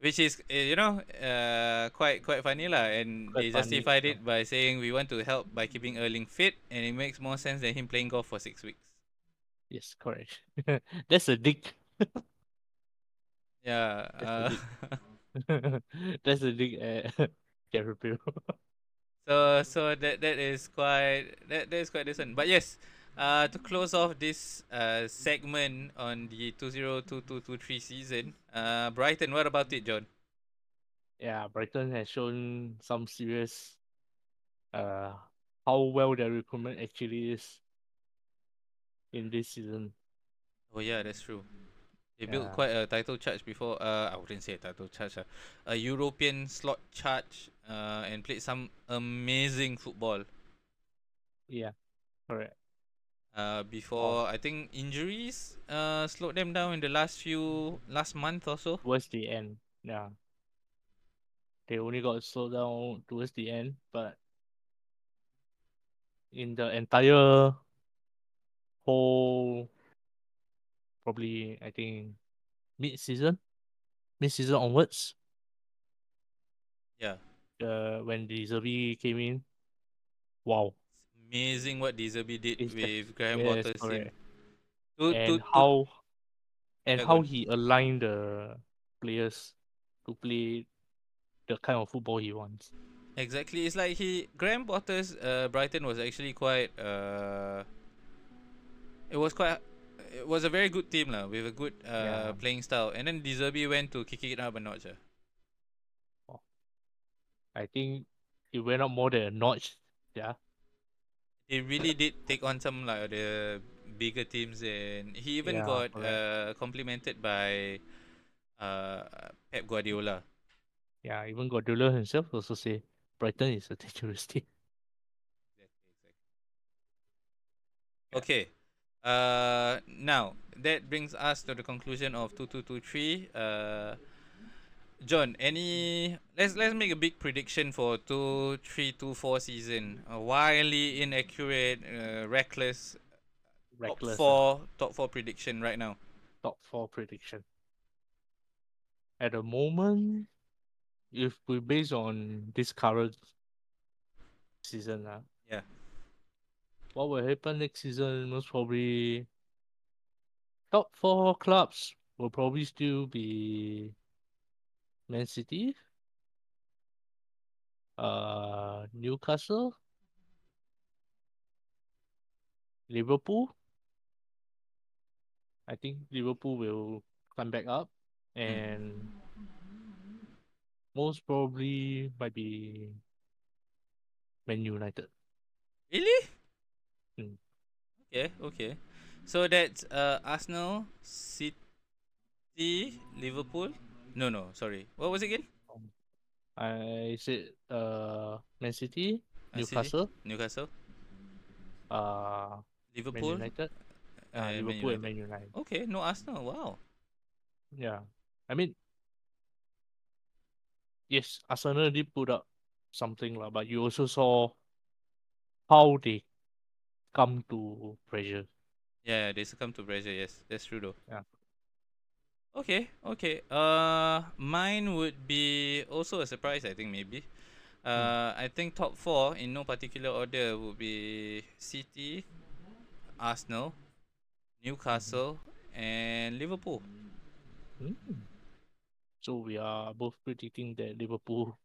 [SPEAKER 1] which is uh, you know uh, quite quite funny lah, and
[SPEAKER 2] Quite
[SPEAKER 1] they
[SPEAKER 2] funny,
[SPEAKER 1] justified
[SPEAKER 2] yeah.
[SPEAKER 1] it by saying we want to help by keeping Erling fit, and it makes more sense than him playing golf for six weeks.
[SPEAKER 2] Yes, correct. [laughs] That's a dig.
[SPEAKER 1] Yeah.
[SPEAKER 2] That's a
[SPEAKER 1] Uh, [laughs] [laughs]
[SPEAKER 2] That's a at Gareth Bale.
[SPEAKER 1] So so that that is quite that that is quite decent. But yes, uh to close off this uh segment on the 2022-23 season, uh Brighton, what about it, John?
[SPEAKER 2] yeah, Brighton has shown some serious uh how well their recruitment actually is in this season.
[SPEAKER 1] Oh yeah, that's true. They built quite a title charge before. Uh, I wouldn't say a title charge. Uh, a European slot charge. Uh, and played some amazing football.
[SPEAKER 2] Yeah, correct.
[SPEAKER 1] Uh, before I think injuries uh slowed them down in the last few last month or so.
[SPEAKER 2] Towards the end, yeah. They only got slowed down towards the end, but in the entire whole probably I think mid season, mid season onwards,
[SPEAKER 1] Yeah.
[SPEAKER 2] uh, when De Zerbi came in, wow,
[SPEAKER 1] Amazing what De Zerbi did
[SPEAKER 2] It's
[SPEAKER 1] with Graham
[SPEAKER 2] yes,
[SPEAKER 1] Potter's team.
[SPEAKER 2] correct.
[SPEAKER 1] To,
[SPEAKER 2] and
[SPEAKER 1] to, to,
[SPEAKER 2] how and how he aligned the players to play the kind of football he wants.
[SPEAKER 1] exactly, it's like he Graham Potter's uh, Brighton was actually quite. Uh, it was quite. It was a very good team lah, with a good uh,
[SPEAKER 2] Yeah.
[SPEAKER 1] playing style, and then Deserby went to kick it up a notch. ah.
[SPEAKER 2] I think he went up more than a notch. Yeah,
[SPEAKER 1] He really did take on some like the bigger teams, and he even
[SPEAKER 2] Yeah,
[SPEAKER 1] got
[SPEAKER 2] correct.
[SPEAKER 1] uh, complimented by uh, Pep Guardiola.
[SPEAKER 2] Yeah, even Guardiola himself also say Brighton is a dangerous team.
[SPEAKER 1] Yeah. Okay. Uh, now that brings us to the conclusion of two two two three. Uh, John, any let's let's make a big prediction for two three two four season. Wildly inaccurate, uh, reckless,
[SPEAKER 2] Reckless.
[SPEAKER 1] top four top four prediction right now.
[SPEAKER 2] top four prediction. At the moment, if we base on this current season, uh. What will happen next season? Most probably, top four clubs will probably still be Man City, uh, Newcastle, Liverpool. I think Liverpool will climb back up, and most probably might be Man United.
[SPEAKER 1] Really? Okay, okay. So that's uh Arsenal, City, Liverpool. No, no, sorry. What was it again?
[SPEAKER 2] I said uh Man City,
[SPEAKER 1] Uh, City,
[SPEAKER 2] Newcastle,
[SPEAKER 1] Newcastle,
[SPEAKER 2] uh Man
[SPEAKER 1] Liverpool,
[SPEAKER 2] United, uh,
[SPEAKER 1] and Man
[SPEAKER 2] Liverpool and Man United.
[SPEAKER 1] Okay, no Arsenal. Wow.
[SPEAKER 2] Yeah, I mean, yes, Arsenal did put up something lah, but you also saw how they come to pressure.
[SPEAKER 1] Yeah, they succumb to pressure. Yes, that's true though.
[SPEAKER 2] Yeah.
[SPEAKER 1] Okay, okay. Uh, mine would be also a surprise. I think maybe. Uh, I think top four in no particular order would be City, Arsenal, Newcastle, and Liverpool.
[SPEAKER 2] Mm. So we are both predicting that Liverpool.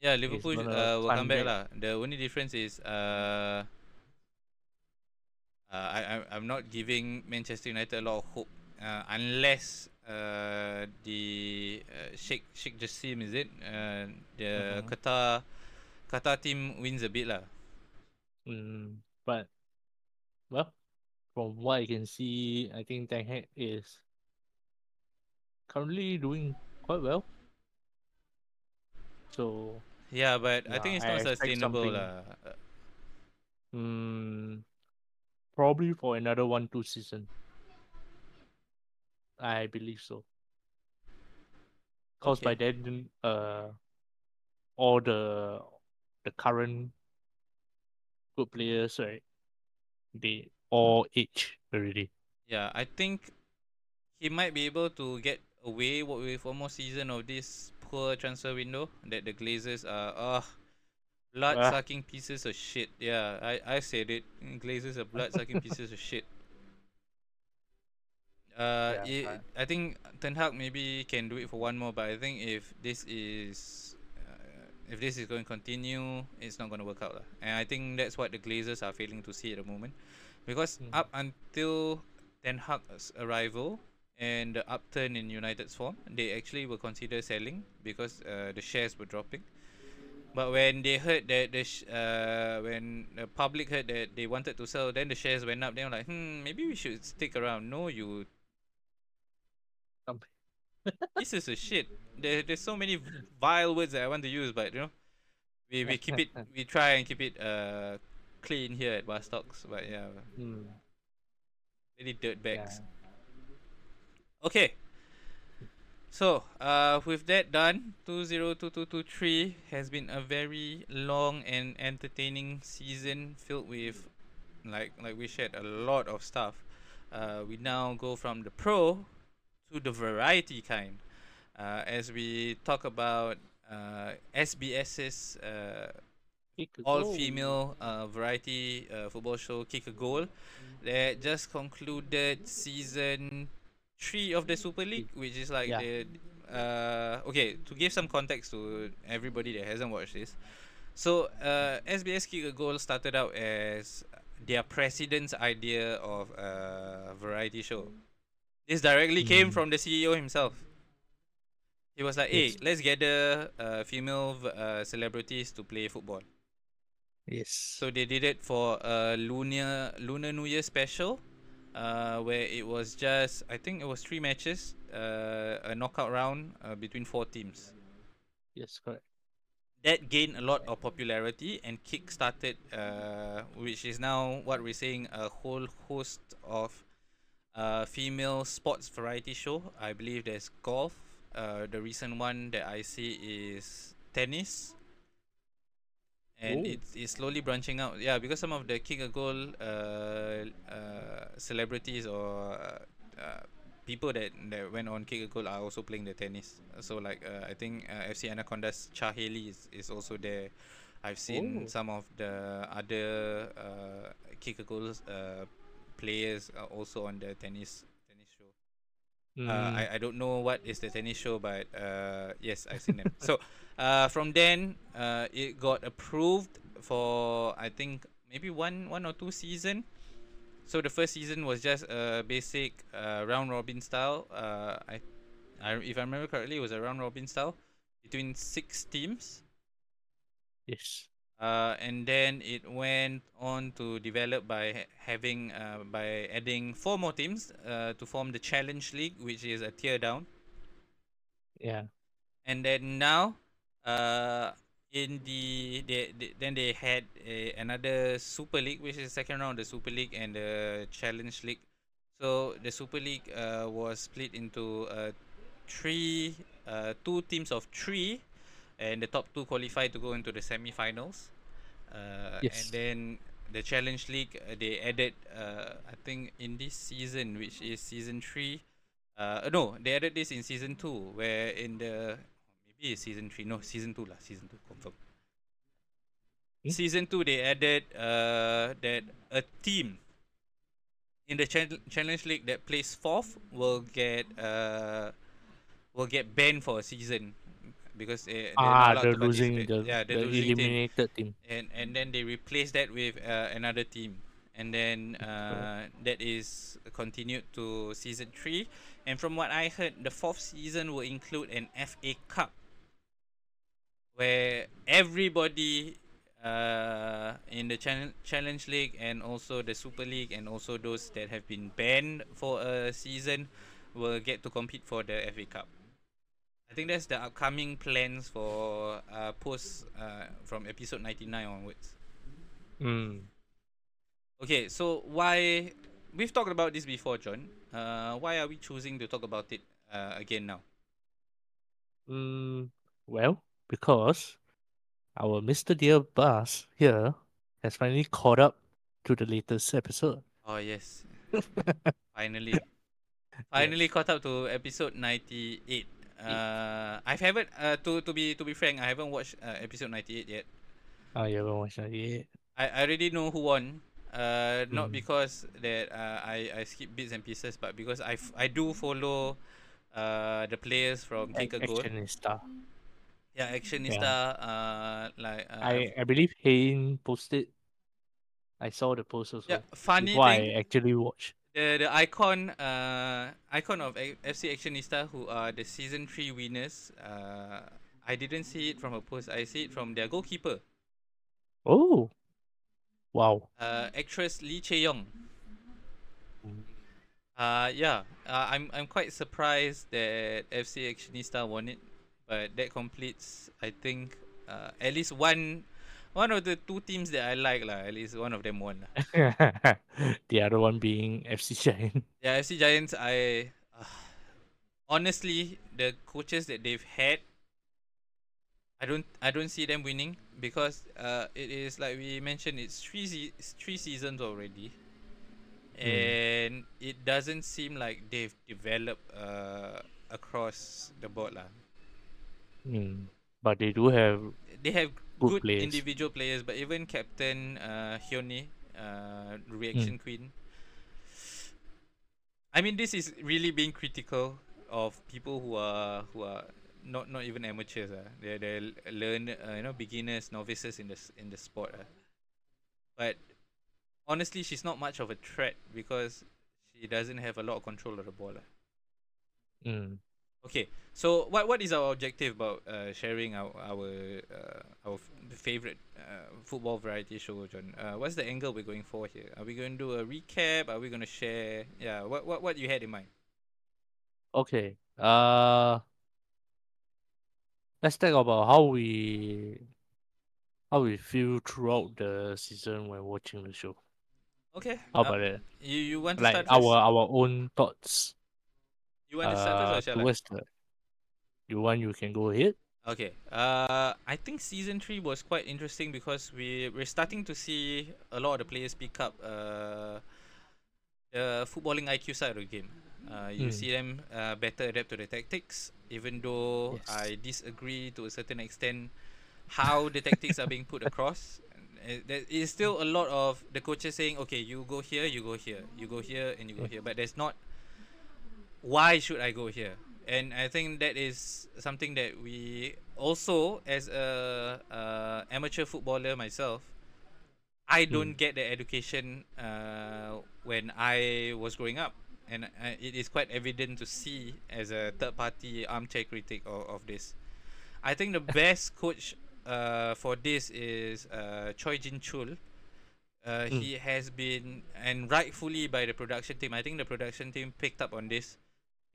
[SPEAKER 1] Yeah, Liverpool uh, will come back
[SPEAKER 2] back.
[SPEAKER 1] lah. The only difference is uh, uh, I I I'm not giving Manchester United a lot of hope uh, unless uh, the uh, Sheikh Sheikh Jassim is it uh, the
[SPEAKER 2] Mhm.
[SPEAKER 1] Qatar Qatar team wins a bit lah.
[SPEAKER 2] Mm, but well, from what I can see, I think Ten Hag is currently doing quite well. So,
[SPEAKER 1] Yeah, but I
[SPEAKER 2] Yeah,
[SPEAKER 1] think it's
[SPEAKER 2] I
[SPEAKER 1] not
[SPEAKER 2] expect
[SPEAKER 1] sustainable lah.
[SPEAKER 2] Mm, probably for another one two season. I believe so. Cause by
[SPEAKER 1] Okay.
[SPEAKER 2] then, uh, all the the current good players, right? They all age already.
[SPEAKER 1] Yeah, I think he might be able to get away with one more season of this poor transfer window that the Glazers are ah blood
[SPEAKER 2] Ah.
[SPEAKER 1] sucking pieces of shit. Yeah, I I said it. Glazers are blood sucking pieces of shit. Uh,
[SPEAKER 2] Yeah,
[SPEAKER 1] it, I think Ten Hag maybe can do it for one more, but I think if this is uh, if this is going to continue, it's not going to work out lah. And I think that's what the Glazers are failing to see at the moment, because
[SPEAKER 2] Mm.
[SPEAKER 1] up until Ten Hag's arrival and the upturn in United's form, they actually were considered selling because uh, the shares were dropping. But when they heard that the sh- uh, when the public heard that they wanted to sell, then the shares went up. They were like, hmm, maybe we should stick around. No, you [laughs]
[SPEAKER 2] this
[SPEAKER 1] is a shit. There, there's so many vile words that I want to use, but you know, we, we keep it, we try and keep it uh clean here at Baz Talks. But yeah,
[SPEAKER 2] Mm,
[SPEAKER 1] really dirt
[SPEAKER 2] yeah.
[SPEAKER 1] bags. Okay. So, uh, with that done, 202223 has been a very long and entertaining season filled with, like, like we shared a lot of stuff. Uh, we now go from the pro to the variety kind, uh, as we talk about uh, SBS's uh, all
[SPEAKER 2] goal.
[SPEAKER 1] female uh, variety uh, football show Kick a Goal that just concluded season three of the Super League, which is like
[SPEAKER 2] Yeah.
[SPEAKER 1] the uh, okay to give some context to everybody that hasn't watched this. So uh, SBS Kick a Goal started out as their president's idea of a variety show. This directly came
[SPEAKER 2] Mm.
[SPEAKER 1] from the CEO himself. He was like, "Hey,
[SPEAKER 2] Yes.
[SPEAKER 1] let's gather uh, female uh, celebrities to play football."
[SPEAKER 2] Yes.
[SPEAKER 1] So they did it for a lunar lunar New Year special, uh, where it was just I think it was three matches, uh, a knockout round uh, between four teams.
[SPEAKER 2] Yes, correct.
[SPEAKER 1] that gained a lot of popularity and kick-started uh, which is now what we're seeing a whole host of uh, female sports variety show i believe there's golf uh, the recent one that i see is tennis and
[SPEAKER 2] Oh.
[SPEAKER 1] it's, it's slowly branching out yeah because some of the kick a goal uh, uh, celebrities or uh, uh, people that, that went on kick a goal are also playing the tennis so like uh, i think uh, fc anacondas cha haley is, is also there i've seen
[SPEAKER 2] Oh.
[SPEAKER 1] some of the other uh, kick a uh, players are also on the tennis tennis show uh,
[SPEAKER 2] Mm,
[SPEAKER 1] I, I don't know what is the tennis show, but uh, yes, I've seen them. [laughs] so uh, from then, uh, it got approved for I think maybe one one or two season. So the first season was just a basic uh, round robin style. Uh, I, I if I remember correctly, it was a round robin style between six teams.
[SPEAKER 2] yes.
[SPEAKER 1] Uh, and then it went on to develop by having uh, by adding four more teams uh, to form the Challenge League, which is a tier down.
[SPEAKER 2] Yeah.
[SPEAKER 1] And then now, uh, in the they, they then they had a, another Super League, which is the second round of the Super League and the Challenge League. So the Super League uh, was split into uh, three, uh, two teams of three, and the top two qualified to go into the semi-finals. Uh,
[SPEAKER 2] Yes.
[SPEAKER 1] And then the Challenge League, uh, they added, uh, I think, in this season, which is season three. Uh, no, they added this in season two, where in the maybe season three. No, season two lah. Season two confirm.
[SPEAKER 2] Hmm?
[SPEAKER 1] Season two, they added uh that a team in the chal- challenge league that plays fourth will get uh will get banned for a season because they, they're
[SPEAKER 2] Ah,
[SPEAKER 1] not
[SPEAKER 2] the losing, the,
[SPEAKER 1] yeah, the, losing team
[SPEAKER 2] eliminated team.
[SPEAKER 1] and and then they replace that with uh, another team and then uh, that is continued to season 3 and from what i heard the fourth season will include an fa cup where everybody uh, in the challenge challenge league and also the super league and also those that have been banned for a season will get to compete for the fa cup I think that's the upcoming plans for uh, post uh, from episode 99 onwards.
[SPEAKER 2] Mm.
[SPEAKER 1] Okay, so why we've talked about this before, John. Uh, why are we choosing to talk about it uh, again now?
[SPEAKER 2] Mm, well, because our Mr. Dear Baz here has finally caught up to the latest episode.
[SPEAKER 1] Oh yes, [laughs] finally, finally caught up to episode 98. Uh, I haven't uh, to to be to be frank, I haven't watched uh, episode 98 yet.
[SPEAKER 2] Oh, you haven't watched that yet?
[SPEAKER 1] I, I already know who won. Uh, not
[SPEAKER 2] Mm.
[SPEAKER 1] because that uh, I I skip bits and pieces, but because I, f- I do follow uh the players from Kick a Goal.
[SPEAKER 2] Actionista.
[SPEAKER 1] Yeah, Actionista. Uh, like uh,
[SPEAKER 2] I, I believe Hayne posted. I saw the post also.
[SPEAKER 1] yeah. Funny
[SPEAKER 2] before
[SPEAKER 1] thing,
[SPEAKER 2] I actually watched.
[SPEAKER 1] the the icon uh icon of FC Actionista who are the season three winners. Uh, I didn't see it from a post. I see it from their goalkeeper.
[SPEAKER 2] Oh, wow.
[SPEAKER 1] Uh, actress Lee Chae Yong.
[SPEAKER 2] Mm.
[SPEAKER 1] Uh yeah, uh, I'm I'm quite surprised that FC Actionista won it, but that completes I think uh, at least one one of the two teams that I like lah. At least one of them won. [laughs]
[SPEAKER 2] the other one being FC Giant. [laughs]
[SPEAKER 1] Yeah, FC Giants. I uh, honestly the coaches that they've had, I don't I don't see them winning because uh it is like we mentioned it's three se- it's three seasons already, and it doesn't seem like they've developed uh across the board lah.
[SPEAKER 2] Mm. But they do have
[SPEAKER 1] They have
[SPEAKER 2] Good
[SPEAKER 1] good,
[SPEAKER 2] players.
[SPEAKER 1] individual players, but even Captain uh, Hyone, uh, Reaction Queen. I mean, this is really being critical of people who are who are not not even amateurs. Uh. They're they learn uh, you know beginners, novices in the in the sport. Uh. But honestly, she's not much of a threat because she doesn't have a lot of control of the ball. Uh.
[SPEAKER 2] mm.
[SPEAKER 1] Okay, so what what is our objective about uh, sharing our our uh, our f- favorite uh, football variety show, John? Uh, what's the angle we're going for here? Are we going to do a recap? Are we going to share? Yeah, what what what you had in mind?
[SPEAKER 2] Okay. Uh let's talk about how we how we feel throughout the season when watching the show.
[SPEAKER 1] Okay.
[SPEAKER 2] How
[SPEAKER 1] uh,
[SPEAKER 2] about that?
[SPEAKER 1] you you want to
[SPEAKER 2] Like
[SPEAKER 1] start
[SPEAKER 2] our
[SPEAKER 1] first?
[SPEAKER 2] our own thoughts.
[SPEAKER 1] You want to start first
[SPEAKER 2] Uh,
[SPEAKER 1] or shall I?
[SPEAKER 2] the you want you can go ahead.
[SPEAKER 1] Okay. Uh, I think season three was quite interesting because we we're starting to see a lot of the players pick up uh, the footballing IQ side of the game. Uh, you
[SPEAKER 2] Mm.
[SPEAKER 1] see them uh, better adapt to the tactics, even though
[SPEAKER 2] Yes.
[SPEAKER 1] I disagree to a certain extent how the tactics are being put across. Uh, There is still a lot of the coaches saying, "Okay, you go here, you go here, you go here, and you go here," but there's not why should I go here? And I think that is something that we also, as a uh, amateur footballer myself, I don't get the education uh, when I was growing up, and uh, it is quite evident to see as a third-party armchair critic of, of this. I think the best [laughs] coach uh, for this is uh, Choi Jin Chul. Uh,
[SPEAKER 2] Mm.
[SPEAKER 1] He has been, and rightfully by the production team, I think the production team picked up on this.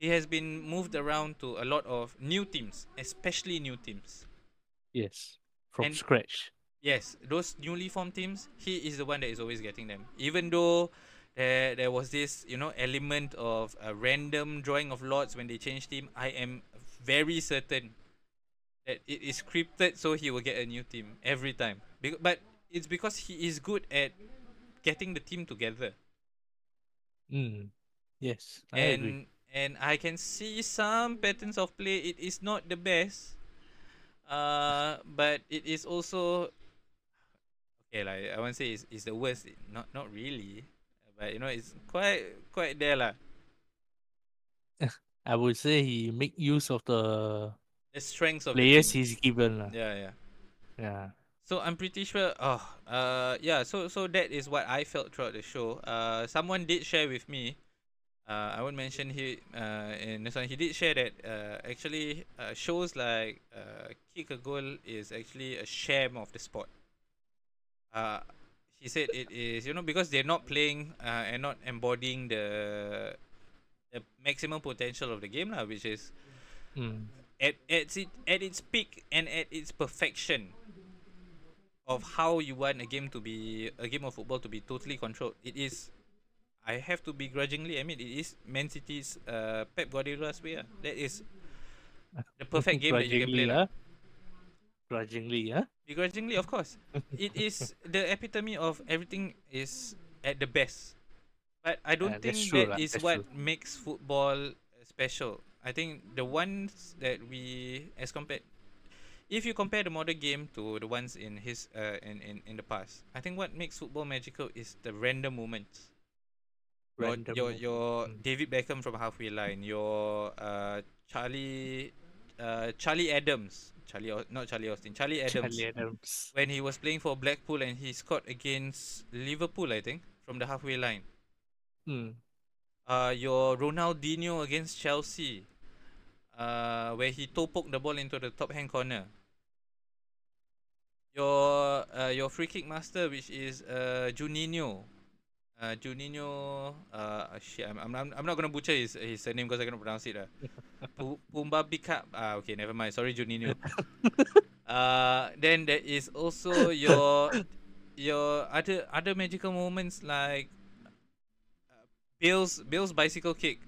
[SPEAKER 1] He has been moved around to a lot of new teams, especially new teams.
[SPEAKER 2] Yes. From
[SPEAKER 1] And-
[SPEAKER 2] scratch.
[SPEAKER 1] Yes, those newly formed teams, he is the one that is always getting them. Even though there, there was this, you know, element of a random drawing of lots when they change team, I am very certain that it is scripted so he will get a new team every time. Bec- but it's because he is good at getting the team together.
[SPEAKER 2] Mm. Yes. I
[SPEAKER 1] and
[SPEAKER 2] agree.
[SPEAKER 1] And I can see some patterns of play. It is not the best, uh, but it is also okay. Like I won't say it's, it's the worst. Not not really, but you know it's quite quite there lah. [laughs]
[SPEAKER 2] I would say he make use of the
[SPEAKER 1] The strengths of
[SPEAKER 2] players
[SPEAKER 1] the
[SPEAKER 2] he's given. lah.
[SPEAKER 1] Yeah, yeah.
[SPEAKER 2] Yeah.
[SPEAKER 1] So I'm pretty sure. Oh, uh, yeah. So so that is what I felt throughout the show. Uh, someone did share with me. Uh, I won't mention he. Uh, in this one, he did share that. Uh, actually, uh, shows like uh, kick a goal is actually a sham of the sport. Uh, he said it is you know because they're not playing uh, and not embodying the the maximum potential of the game lah, which is
[SPEAKER 2] Mm.
[SPEAKER 1] at at its at its peak and at its perfection of how you want a game to be a game of football to be totally controlled. It is I have to begrudgingly admit it is Man City's uh, Pep Guardiola's way. ah. That is [laughs] the perfect game that you can play.
[SPEAKER 2] Grudgingly,
[SPEAKER 1] lah.
[SPEAKER 2] ah. Grudgingly, huh?
[SPEAKER 1] Begrudgingly, of course. [laughs] it is the epitome of everything is at the best. But I don't
[SPEAKER 2] Yeah,
[SPEAKER 1] think
[SPEAKER 2] true
[SPEAKER 1] that
[SPEAKER 2] lah,
[SPEAKER 1] is
[SPEAKER 2] that's
[SPEAKER 1] what
[SPEAKER 2] true.
[SPEAKER 1] makes football uh, special. I think the ones that we as compared if you compare the modern game to the ones in his uh in, in, in the past, I think what makes football magical is the random moments. Your
[SPEAKER 2] Random
[SPEAKER 1] your, your
[SPEAKER 2] Mm.
[SPEAKER 1] David Beckham from halfway line, your uh Charlie uh Charlie Adams. Charlie not Charlie Austin, Charlie Adams
[SPEAKER 2] Charlie Adams.
[SPEAKER 1] when he was playing for Blackpool and he scored against Liverpool, I think, from the halfway line.
[SPEAKER 2] Mm.
[SPEAKER 1] Uh, your Ronaldinho against Chelsea, uh, where he toe poked the ball into the top hand corner. Your uh, your free kick master, which is uh, Juninho. Uh, Juninho, uh, shit, I'm, I'm, I'm not gonna butcher his his surname because I cannot pronounce it. Uh. [laughs] Pu- Pumbabika. Ah, okay, never mind. Sorry, Juninho. [laughs] uh, then there is also your your other other magical moments like uh, Bale's Bale's bicycle kick.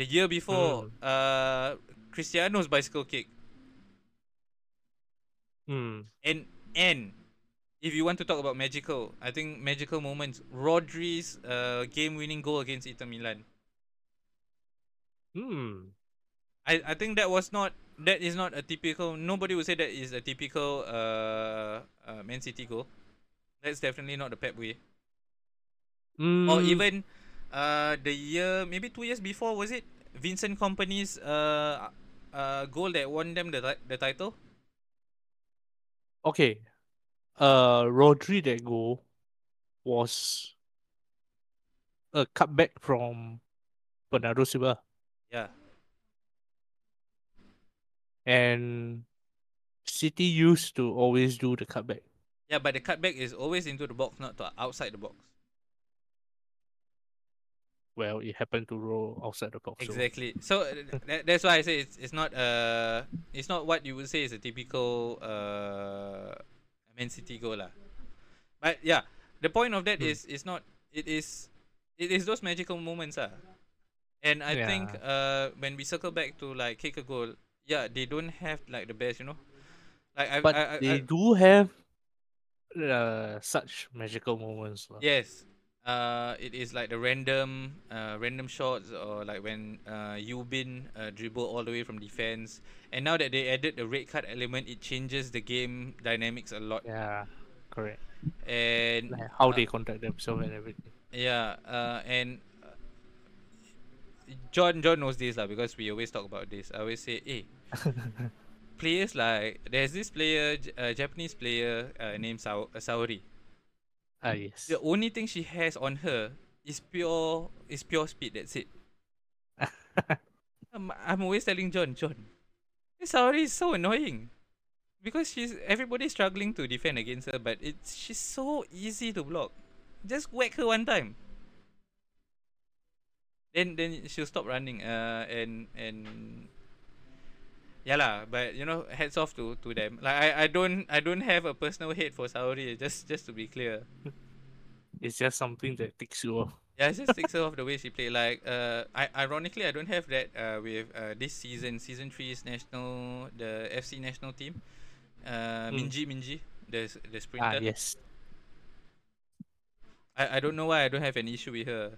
[SPEAKER 1] The year before, uh, Cristiano's bicycle kick.
[SPEAKER 2] Mm.
[SPEAKER 1] And and if you want to talk about magical, I think magical moments. Rodri's uh, game-winning goal against Inter Milan.
[SPEAKER 2] Mm.
[SPEAKER 1] I, I think that was not that is not a typical. Nobody would say that is a typical uh, uh Man City goal. That's definitely not the Pep way.
[SPEAKER 2] Mm.
[SPEAKER 1] Or even uh the year maybe two years before was it Vincent Kompany's uh uh goal that won them the the title?
[SPEAKER 2] okay. Uh, Rodri that goal was a cutback from Bernardo Silva,
[SPEAKER 1] Yeah.
[SPEAKER 2] and City used to always do the cutback.
[SPEAKER 1] Yeah, but the cutback is always into the box, not to outside the box.
[SPEAKER 2] well, it happened to roll outside the box.
[SPEAKER 1] Exactly. So uh, [laughs] that, that's why I say it's it's not uh it's not what you would say is a typical uh Man City goal lah. But yeah, the point of that
[SPEAKER 2] Hmm.
[SPEAKER 1] is is not it is it is those magical moments ah. And I think uh when we circle back to like kick a goal, yeah, they don't have like the best, you know. Like I,
[SPEAKER 2] but
[SPEAKER 1] I, I,
[SPEAKER 2] they
[SPEAKER 1] I
[SPEAKER 2] do have uh, such magical moments. lah.
[SPEAKER 1] Yes. Uh, it is like the random, uh, random shots, or like when uh, Yubin uh, dribble all the way from defense. And now that they added the red card element, it changes the game dynamics a lot.
[SPEAKER 2] Yeah, correct.
[SPEAKER 1] And
[SPEAKER 2] Like how
[SPEAKER 1] uh,
[SPEAKER 2] they conduct themselves and everything.
[SPEAKER 1] yeah, uh, and uh, John John knows this lah because we always talk about this. I always say, hey, [laughs] players like there's this player, uh, Japanese player uh, named uh, Saori.
[SPEAKER 2] Ah, yes.
[SPEAKER 1] The only thing she has on her is pure is pure speed. That's it. [laughs] I'm, I'm always telling John, John, this Saori is so annoying because she's everybody's struggling to defend against her, but it's she's so easy to block. Just whack her one time. Then then she'll stop running. Uh and and yeah lah. But you know, hats off to to them. Like I, I don't I don't have a personal hate for Saori. Just just to be clear. [laughs]
[SPEAKER 2] It's just something that ticks you off.
[SPEAKER 1] Yeah, it just takes her off the way she played. Like, uh, I ironically I don't have that uh with uh this season, season three's national, the FC national team, uh,
[SPEAKER 2] Mm.
[SPEAKER 1] Minji Minji, the the
[SPEAKER 2] Ah,
[SPEAKER 1] sprinter.
[SPEAKER 2] yes.
[SPEAKER 1] I I don't know why I don't have an issue with her.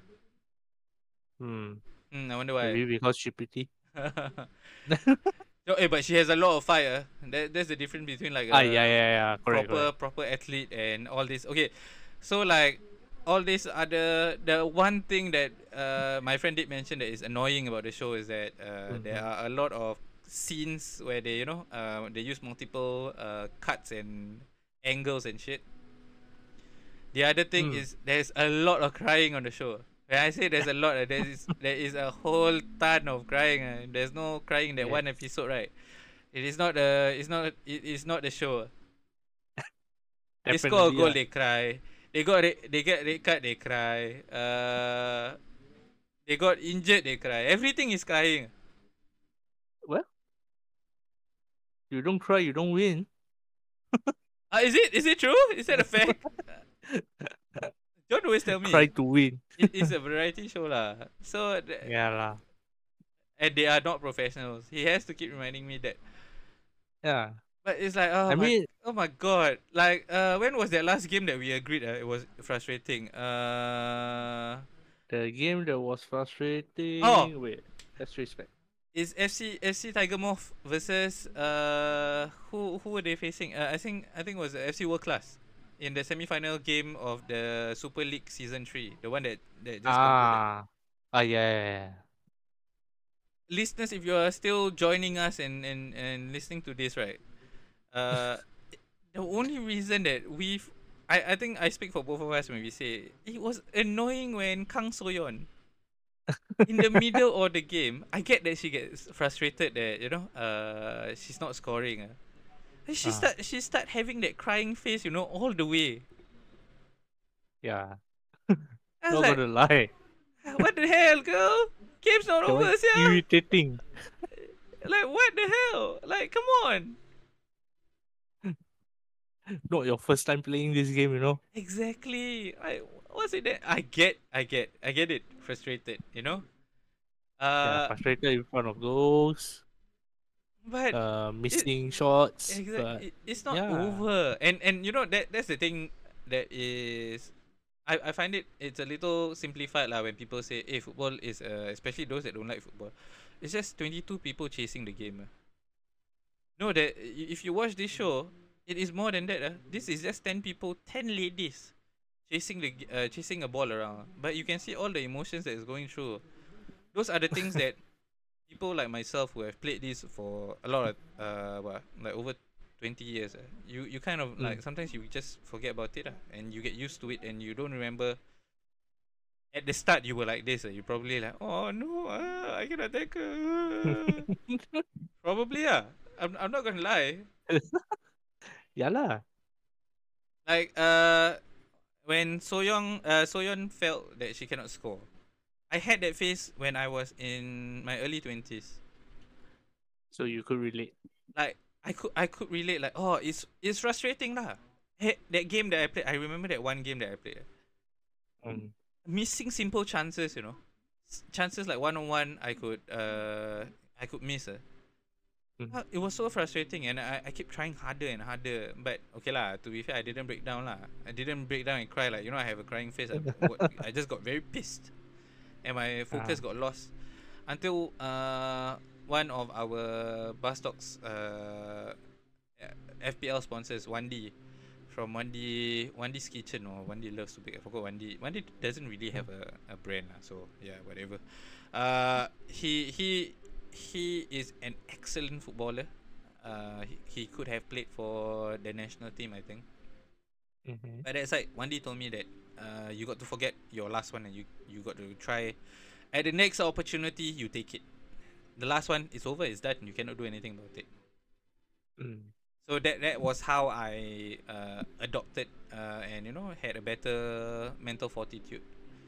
[SPEAKER 2] Hmm.
[SPEAKER 1] Hmm, I wonder why.
[SPEAKER 2] Maybe because she pretty. [laughs] [laughs]
[SPEAKER 1] no, eh, but she has a lot of fire. That that's the difference between like a
[SPEAKER 2] ah, yeah, yeah, yeah. Correct,
[SPEAKER 1] proper
[SPEAKER 2] correct.
[SPEAKER 1] proper athlete and all this. Okay, so like all this other the one thing that uh my friend did mention that is annoying about the show is that uh there
[SPEAKER 2] Mhm.
[SPEAKER 1] are a lot of scenes where they you know uh they use multiple uh cuts and angles and shit. The other thing
[SPEAKER 2] Mm.
[SPEAKER 1] is there's a lot of crying on the show. When I say there's a lot, uh, there is there is a whole ton of crying. Uh, there's no crying in that one episode, right? It is not the it's not it is not the show. They score a goal,
[SPEAKER 2] ah.
[SPEAKER 1] they cry. They got red, they get red card, they cry. Uh, they got injured, they cry. Everything is crying.
[SPEAKER 2] Well, you don't cry, you don't win.
[SPEAKER 1] Uh, is it is it true? Is that a fact? [laughs] Don't always tell me.
[SPEAKER 2] Try to win. [laughs]
[SPEAKER 1] It is a variety show lah. So th-
[SPEAKER 2] Yeah, lah.
[SPEAKER 1] and they are not professionals. He has to keep reminding me that.
[SPEAKER 2] Yeah.
[SPEAKER 1] But it's like oh
[SPEAKER 2] I
[SPEAKER 1] my
[SPEAKER 2] mean,
[SPEAKER 1] oh my god! Like uh, when was that last game that we agreed? Uh, it was frustrating. Uh,
[SPEAKER 2] the game that was frustrating.
[SPEAKER 1] Oh.
[SPEAKER 2] Wait, let's respect.
[SPEAKER 1] is FC FC Tiger Moth versus uh who who were they facing? Uh, I think I think it was FC World Class in the semi final game of the Super League season three, the one that that just concluded.
[SPEAKER 2] Ah. Ah, yeah, yeah, yeah.
[SPEAKER 1] Listeners, if you are still joining us and and and listening to this, right? Uh, [laughs] the only reason that we've I, I think I speak for both of us when we say it was annoying when Kang Soyeon in the middle of the game. I get that she gets frustrated that you know uh she's not scoring. Uh. She
[SPEAKER 2] Ah.
[SPEAKER 1] start she start having that crying face, you know, all the way.
[SPEAKER 2] Yeah. [laughs]
[SPEAKER 1] I was
[SPEAKER 2] Not
[SPEAKER 1] like,
[SPEAKER 2] gonna lie. [laughs]
[SPEAKER 1] what the hell, girl? Game's not
[SPEAKER 2] That
[SPEAKER 1] over, yeah.
[SPEAKER 2] irritating. [laughs]
[SPEAKER 1] Like what the hell? Like come on.
[SPEAKER 2] Not your first time playing this game, you know.
[SPEAKER 1] Exactly. I what's it that I get I get I get it. Frustrated, you know?
[SPEAKER 2] yeah,
[SPEAKER 1] Uh
[SPEAKER 2] frustrated in front of goals,
[SPEAKER 1] but
[SPEAKER 2] uh, missing shots. But
[SPEAKER 1] exactly it's not
[SPEAKER 2] yeah.
[SPEAKER 1] over. And and you know that that's the thing that is I, I find it it's a little simplified lah when people say hey football is uh, especially those that don't like football. It's just 22 people chasing the game. ah. No that if you watch this show, it is more than that. ah. This is just 10 people, 10 ladies chasing the uh, chasing a ball around. But you can see all the emotions that is going through. Those are the things that people like myself who have played this for a lot of uh what, like over 20 years uh, you you kind of
[SPEAKER 2] Mm.
[SPEAKER 1] like sometimes you just forget about it uh, and you get used to it and you don't remember at the start you were like this uh, you probably like oh no uh, I cannot tackle uh." [laughs] probably yeah I'm, I'm not gonna lie [laughs]
[SPEAKER 2] yeah lah.
[SPEAKER 1] like uh when Soyoung uh Soyeon felt that she cannot score I had that phase when I was in my early twenties.
[SPEAKER 2] So you could relate.
[SPEAKER 1] Like I could I could relate like oh it's it's frustrating lah. Hey, that game that I played, I remember that one game that I played.
[SPEAKER 2] Um,
[SPEAKER 1] Missing simple chances, you know, chances like one on one, I could uh I could miss. Uh. Uh, It was so frustrating, and I, I keep trying harder and harder. But okay lah, to be fair, I didn't break down lah. I didn't break down and cry like you know I have a crying face. I, [laughs] I just got very pissed, and my focus got lost until uh one of our Baz Talks uh FPL sponsors 1D from 1D 1D's Kitchen or 1D Loves to Bake. I forgot 1D. 1D doesn't really have a, a brand lah, so yeah, whatever. Uh, he he he is an excellent footballer. Uh, he, he could have played for the national team, I think.
[SPEAKER 2] mhm.
[SPEAKER 1] But that side, Wendy told me that uh, you got to forget your last one and you you got to try. At the next opportunity, you take it. The last one is over, it's done. You cannot do anything about it.
[SPEAKER 2] Mm.
[SPEAKER 1] So that that was how I uh, adopted uh, and you know had a better mental fortitude.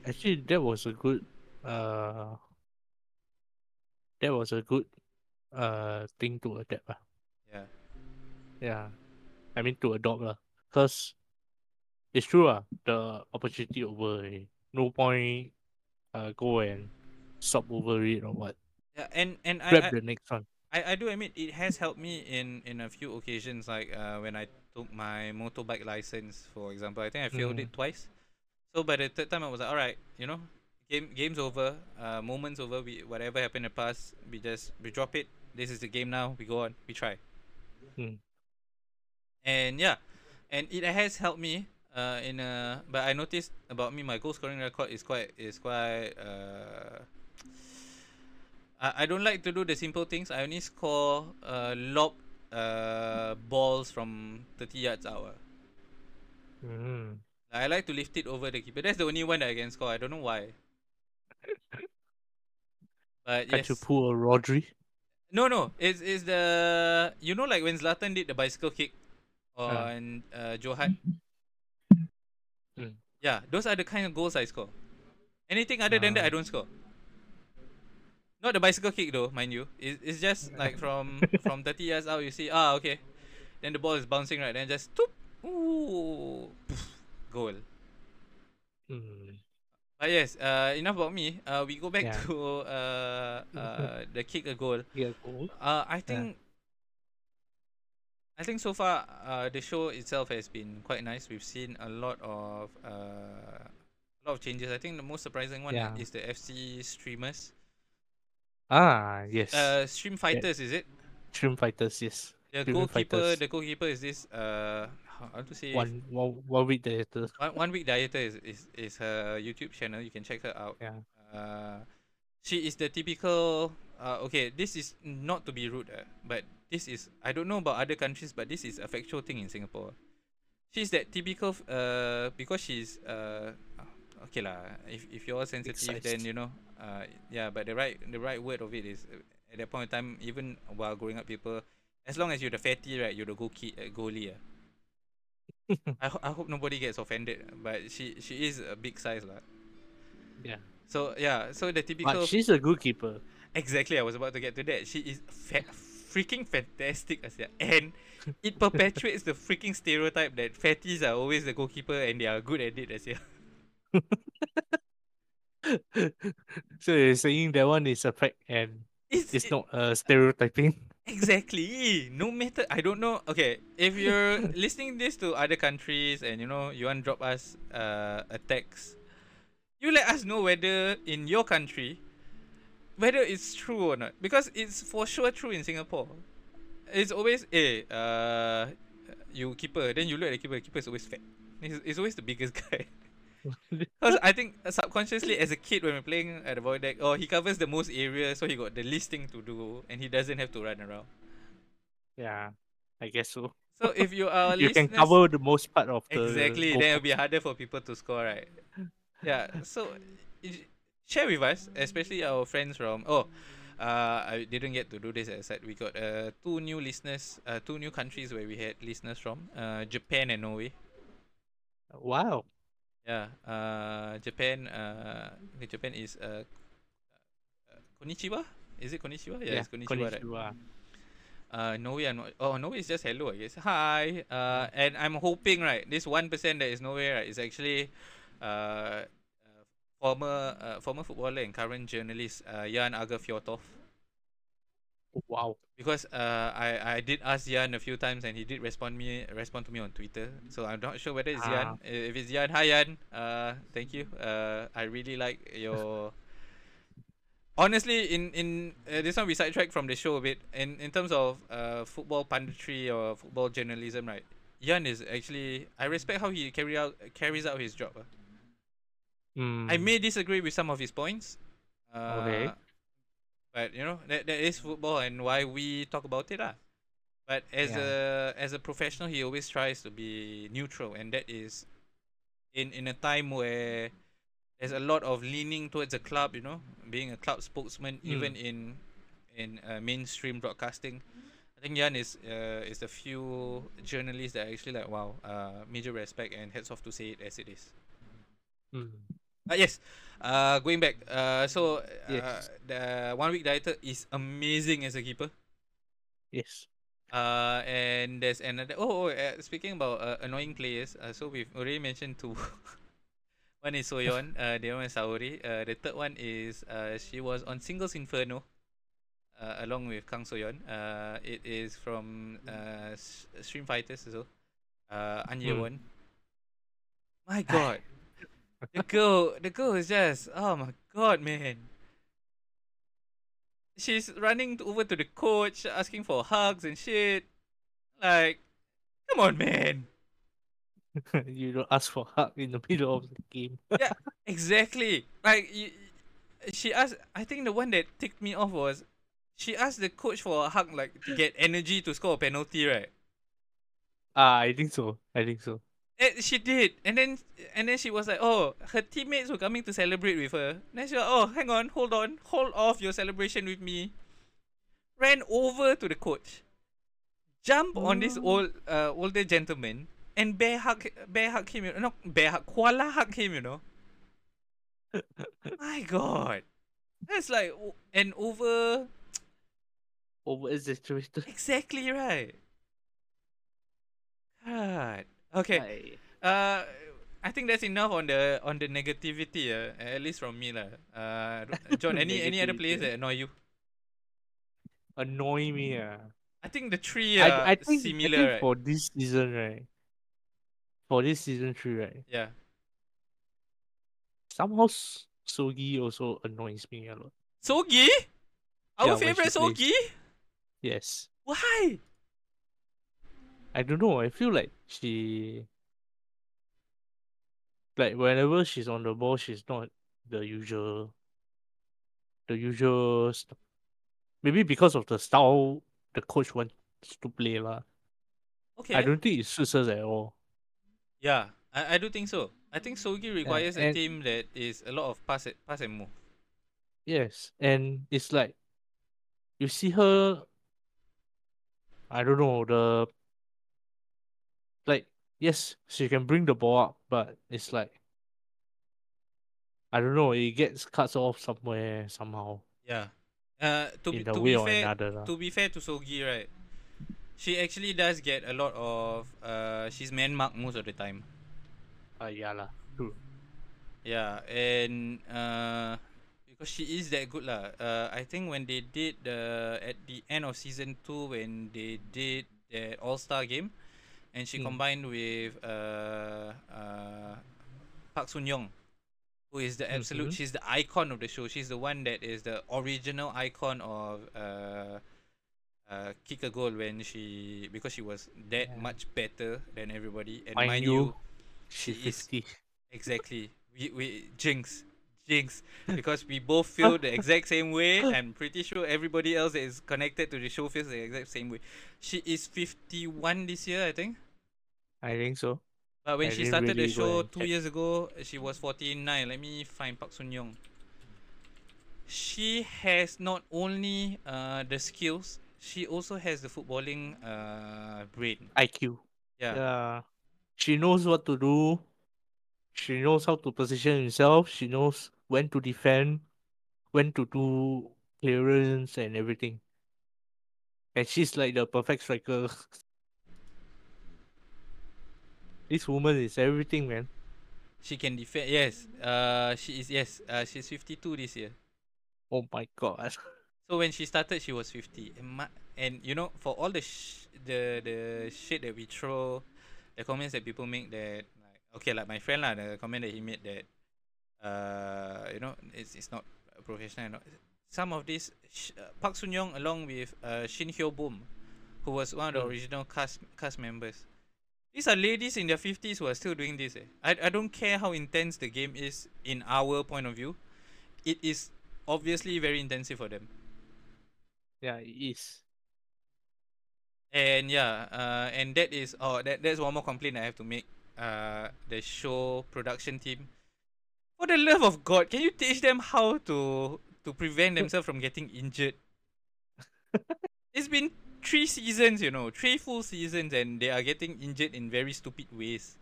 [SPEAKER 2] Actually, that was a good. Uh, that was a good. Uh, thing to adapt. ah.
[SPEAKER 1] Yeah.
[SPEAKER 2] Yeah, I mean to adopt lah. It's true ah. The opportunity over. already. No point. Uh, go and stop over it or what.
[SPEAKER 1] Yeah, and and I,
[SPEAKER 2] Grab
[SPEAKER 1] I
[SPEAKER 2] the next one.
[SPEAKER 1] I, I do admit it has helped me in in a few occasions like uh, when I took my motorbike license for example I think I failed
[SPEAKER 2] Mm.
[SPEAKER 1] it twice so by the third time I was like alright you know game game's over uh, moments over we whatever happened in the past we just we drop it this is the game now we go on we try
[SPEAKER 2] Mm.
[SPEAKER 1] and yeah and it has helped me uh, in a but I noticed about me my goal scoring record is quite is quite uh, I, I don't like to do the simple things. I only score uh, lob uh, balls from 30 yards out. ah.
[SPEAKER 2] Mm.
[SPEAKER 1] I like to lift it over the keeper. That's the only one that I can score. I don't know why. [laughs] But
[SPEAKER 2] Can't
[SPEAKER 1] yes.
[SPEAKER 2] you pull a Rodri?
[SPEAKER 1] No, no. It's, it's the. You know, like when Zlatan did the bicycle kick on uh, Johan?
[SPEAKER 2] Mm.
[SPEAKER 1] Yeah, those are the kind of goals I score. Anything other than that, I don't score. Not the bicycle kick though, mind you. It's, it's just like from [laughs] from 30 yards out, you see, ah, okay. Then the ball is bouncing right, then just toop, ooh, poof, goal.
[SPEAKER 2] Mm.
[SPEAKER 1] But yes, uh, enough about me. Uh, we go back
[SPEAKER 2] Yeah.
[SPEAKER 1] to uh, uh, the kick a goal.
[SPEAKER 2] Yeah, cool.
[SPEAKER 1] Uh, I think. I think so far, uh, the show itself has been quite nice. We've seen a lot of uh, a lot of changes. I think the most surprising one
[SPEAKER 2] Yeah.
[SPEAKER 1] is the FC streamers.
[SPEAKER 2] Ah, yes.
[SPEAKER 1] Uh, stream fighters is it?
[SPEAKER 2] Stream Fighters, yes.
[SPEAKER 1] The
[SPEAKER 2] Stream
[SPEAKER 1] goalkeeper.
[SPEAKER 2] Fighters.
[SPEAKER 1] The goalkeeper is this. Uh, how to say?
[SPEAKER 2] One, one, one week later.
[SPEAKER 1] one, one week dieter is, is is her YouTube channel. You can check her out.
[SPEAKER 2] Yeah.
[SPEAKER 1] Uh, she is the typical. Uh, okay, this is not to be rude, uh, but this is I don't know about other countries, but this is a factual thing in Singapore. She's that typical. Uh, because she's uh, okay lah. If if you're sensitive, then you know. Uh, yeah, but the right the right word of it is uh, at that point in time, even while growing up, people, as long as you're the fatty, right, you're the goal key, uh, goalie. Uh. [laughs] I, ho- I hope nobody gets offended, but she she is a big size lah.
[SPEAKER 2] Yeah.
[SPEAKER 1] So yeah, so the typical
[SPEAKER 2] But she's a good keeper.
[SPEAKER 1] exactly I was about to get to that. She is fa- freaking fantastic as yeah. and it perpetuates the freaking stereotype that fatties are always the goalkeeper and they are good at it as yeah. [laughs]
[SPEAKER 2] so you're saying that one is a fact and
[SPEAKER 1] It's,
[SPEAKER 2] it's
[SPEAKER 1] it-
[SPEAKER 2] not uh, stereotyping?
[SPEAKER 1] exactly no matter I don't know. Okay, if you're [laughs] listening this to other countries and you know you want to drop us uh, a text, you let us know whether in your country whether it's true or not because it's for sure true in Singapore. It's always eh uh you keeper then you look at the keeper keeper is always fat. He's, he's always the biggest [laughs] guy. Because I think subconsciously as a kid when we're playing at the void deck, oh he covers the most area so he got the least thing to do and he doesn't have to run around.
[SPEAKER 2] yeah, I guess so.
[SPEAKER 1] So if you are [laughs]
[SPEAKER 2] you can cover the most part of the
[SPEAKER 1] exactly then it'll be harder for people to score right yeah so i- share with us especially our friends from oh uh, I didn't get to do this as I said we got uh, two new listeners uh, two new countries where we had listeners from uh, Japan and Norway
[SPEAKER 2] Wow.
[SPEAKER 1] Yeah. Uh, Japan. Uh, the Japan is uh, uh, konnichiwa. Is it konnichiwa? Yeah, it's konnichiwa, right? Uh, Norway, not. Oh, Norway is just hello, I guess. Hi. Uh, and I'm hoping, right, this one percent that is Norway, right, is actually, uh former uh, former footballer and current journalist, uh, Jan.
[SPEAKER 2] Oh, Wow.
[SPEAKER 1] Because uh, I I did ask Jan a few times and he did respond me respond to me on Twitter. So I'm not sure whether it's
[SPEAKER 2] Ah.
[SPEAKER 1] Jan. If it's Jan, hi Jan. Uh, thank you. Uh, I really like your. [laughs] Honestly, in in uh, this one we sidetrack from the show a bit. In in terms of uh football punditry or football journalism, right? Jan is actually I respect how he carry out carries out his job. Ah. I
[SPEAKER 2] Mm.
[SPEAKER 1] may disagree with some of his points. Uh,
[SPEAKER 2] Okay.
[SPEAKER 1] But you know that that is football and why we talk about it, ah. But as a as a professional, he always tries to be neutral, and that is in in a time where there's a lot of leaning towards a club. You know, being a club spokesman, even in in uh, mainstream broadcasting. I think Jan is uh, is the few journalists that are actually like wow, uh, major respect and hats off to say it as it is.
[SPEAKER 2] Mm.
[SPEAKER 1] Uh, yes. Uh, going back. Uh, so uh,
[SPEAKER 2] Yes.
[SPEAKER 1] the one week dieter is amazing as a keeper.
[SPEAKER 2] Yes.
[SPEAKER 1] Uh, and there's another. Oh, oh uh, speaking about uh, annoying players. Uh, so we've already mentioned two. [laughs] one is Soyeon. [laughs] uh, the other one is Saori. Uh, the third one is uh, she was on Singles Inferno. Uh, along with Kang Soyeon. Uh, it is from uh, Stream Fighters well. Uh, An. Ye-won. My God. The girl, the girl is just, oh my god, man. She's running over to the coach, asking for hugs and shit. Like, come on, man. [laughs]
[SPEAKER 2] you don't ask for hug in the middle of the game. [laughs]
[SPEAKER 1] Yeah, exactly. Like, y- y- she asked. I think the one that ticked me off was, she asked the coach for a hug, like to get energy to score a penalty, right?
[SPEAKER 2] Ah, I think so. I think so.
[SPEAKER 1] Eh, she did, and then and then she was like, "Oh, her teammates were coming to celebrate with her." Then she was, "Oh, hang on, hold on, hold off your celebration with me." Ran over to the coach, jump on this old uh, older gentleman, and bear hug, bear hug him. You know, not bear hug, koala hug him. You know. [laughs] My God, that's like an over
[SPEAKER 2] Over exaggerated.
[SPEAKER 1] exactly right. God. Okay.
[SPEAKER 2] Like,
[SPEAKER 1] Uh, I think that's enough on the on the negativity. Uh, at least from me lah. Uh, [laughs] John, any any other players that annoy you?
[SPEAKER 2] annoy me. Ah.
[SPEAKER 1] I think the three are
[SPEAKER 2] I, I think, I
[SPEAKER 1] similar,
[SPEAKER 2] think
[SPEAKER 1] right?
[SPEAKER 2] for this season, right? For this season three, right?
[SPEAKER 1] Yeah.
[SPEAKER 2] Somehow S- Sogi also annoys me a lot.
[SPEAKER 1] Sogi, our
[SPEAKER 2] Yeah, when
[SPEAKER 1] favorite. Sogi.
[SPEAKER 2] Yes.
[SPEAKER 1] Why?
[SPEAKER 2] I don't know. I feel like she, like whenever she's on the ball, she's not the usual, the usual. St- maybe because of the style the coach wants to play lah.
[SPEAKER 1] Okay.
[SPEAKER 2] I don't think it suits us at all.
[SPEAKER 1] Yeah, I, I do think so. I think Sogi requires a
[SPEAKER 2] and-
[SPEAKER 1] team that is a lot of pass it, pass and move.
[SPEAKER 2] Yes, and it's like you see her. I don't know the. Yes, she can bring the ball up, but it's like. I don't know. It gets cut off somewhere somehow
[SPEAKER 1] Yeah. Uh, to be to be fair,
[SPEAKER 2] another.
[SPEAKER 1] to be fair to Sogi, right? She actually does get a lot of uh, she's man marked most of the time.
[SPEAKER 2] Uh, yeah lah. True.
[SPEAKER 1] Yeah, and uh, because she is that good lah. Uh, I think when they did the at the end of season two when they did that All Star game, and she
[SPEAKER 2] Hmm.
[SPEAKER 1] combined with uh, uh, Park Sun Young, who is the absolute.
[SPEAKER 2] Mhm.
[SPEAKER 1] She's the icon of the show. She's the one that is the original icon of uh, uh, kick a goal when she because she was that
[SPEAKER 2] Yeah.
[SPEAKER 1] much better than everybody. And
[SPEAKER 2] Mind
[SPEAKER 1] mind
[SPEAKER 2] you,
[SPEAKER 1] you
[SPEAKER 2] She's
[SPEAKER 1] She is-
[SPEAKER 2] fifty.
[SPEAKER 1] Exactly. We we jinx. Jinx. Because we both feel the exact same way. [laughs] I'm pretty sure everybody else that is connected to the show feels the exact same way. She is 51 this year, I think.
[SPEAKER 2] I think so.
[SPEAKER 1] But when
[SPEAKER 2] I
[SPEAKER 1] she started the
[SPEAKER 2] really go
[SPEAKER 1] show two years ago, she was 49. Let me find Park Sun Young. She has not only uh, the skills, she also has the footballing uh, brain.
[SPEAKER 2] IQ.
[SPEAKER 1] Yeah.
[SPEAKER 2] Yeah. She knows what to do. She knows how to position herself. She knows when to defend, when to do clearance and everything. And she's like the perfect striker. [laughs] this woman is everything, man.
[SPEAKER 1] She can defend. Yes. Uh, she is. Yes. Uh, she's fifty-two this year.
[SPEAKER 2] Oh my god. [laughs]
[SPEAKER 1] So when she started, she was fifty. And, ma- and you know, for all the sh- the the shit that we throw, the comments that people make that like okay, like my friend lah, the comment that he made that, uh, you know, it's it's not professional. Not, some of these uh, Park Sun Young along with uh, Shin Hyo Boom, who was one of the
[SPEAKER 2] Mm.
[SPEAKER 1] original cast cast members. These are ladies in their fifties who are still doing this. Eh. I I don't care how intense the game is in our point of view, it is obviously very intensive for them.
[SPEAKER 2] Yeah, it is.
[SPEAKER 1] And yeah, uh, and that is oh that that's one more complaint I have to make. Uh, the show production team. For the love of God, can you teach them how to to prevent themselves from getting injured? [laughs] it's been three seasons, you know, three full seasons, and they are getting injured in very stupid ways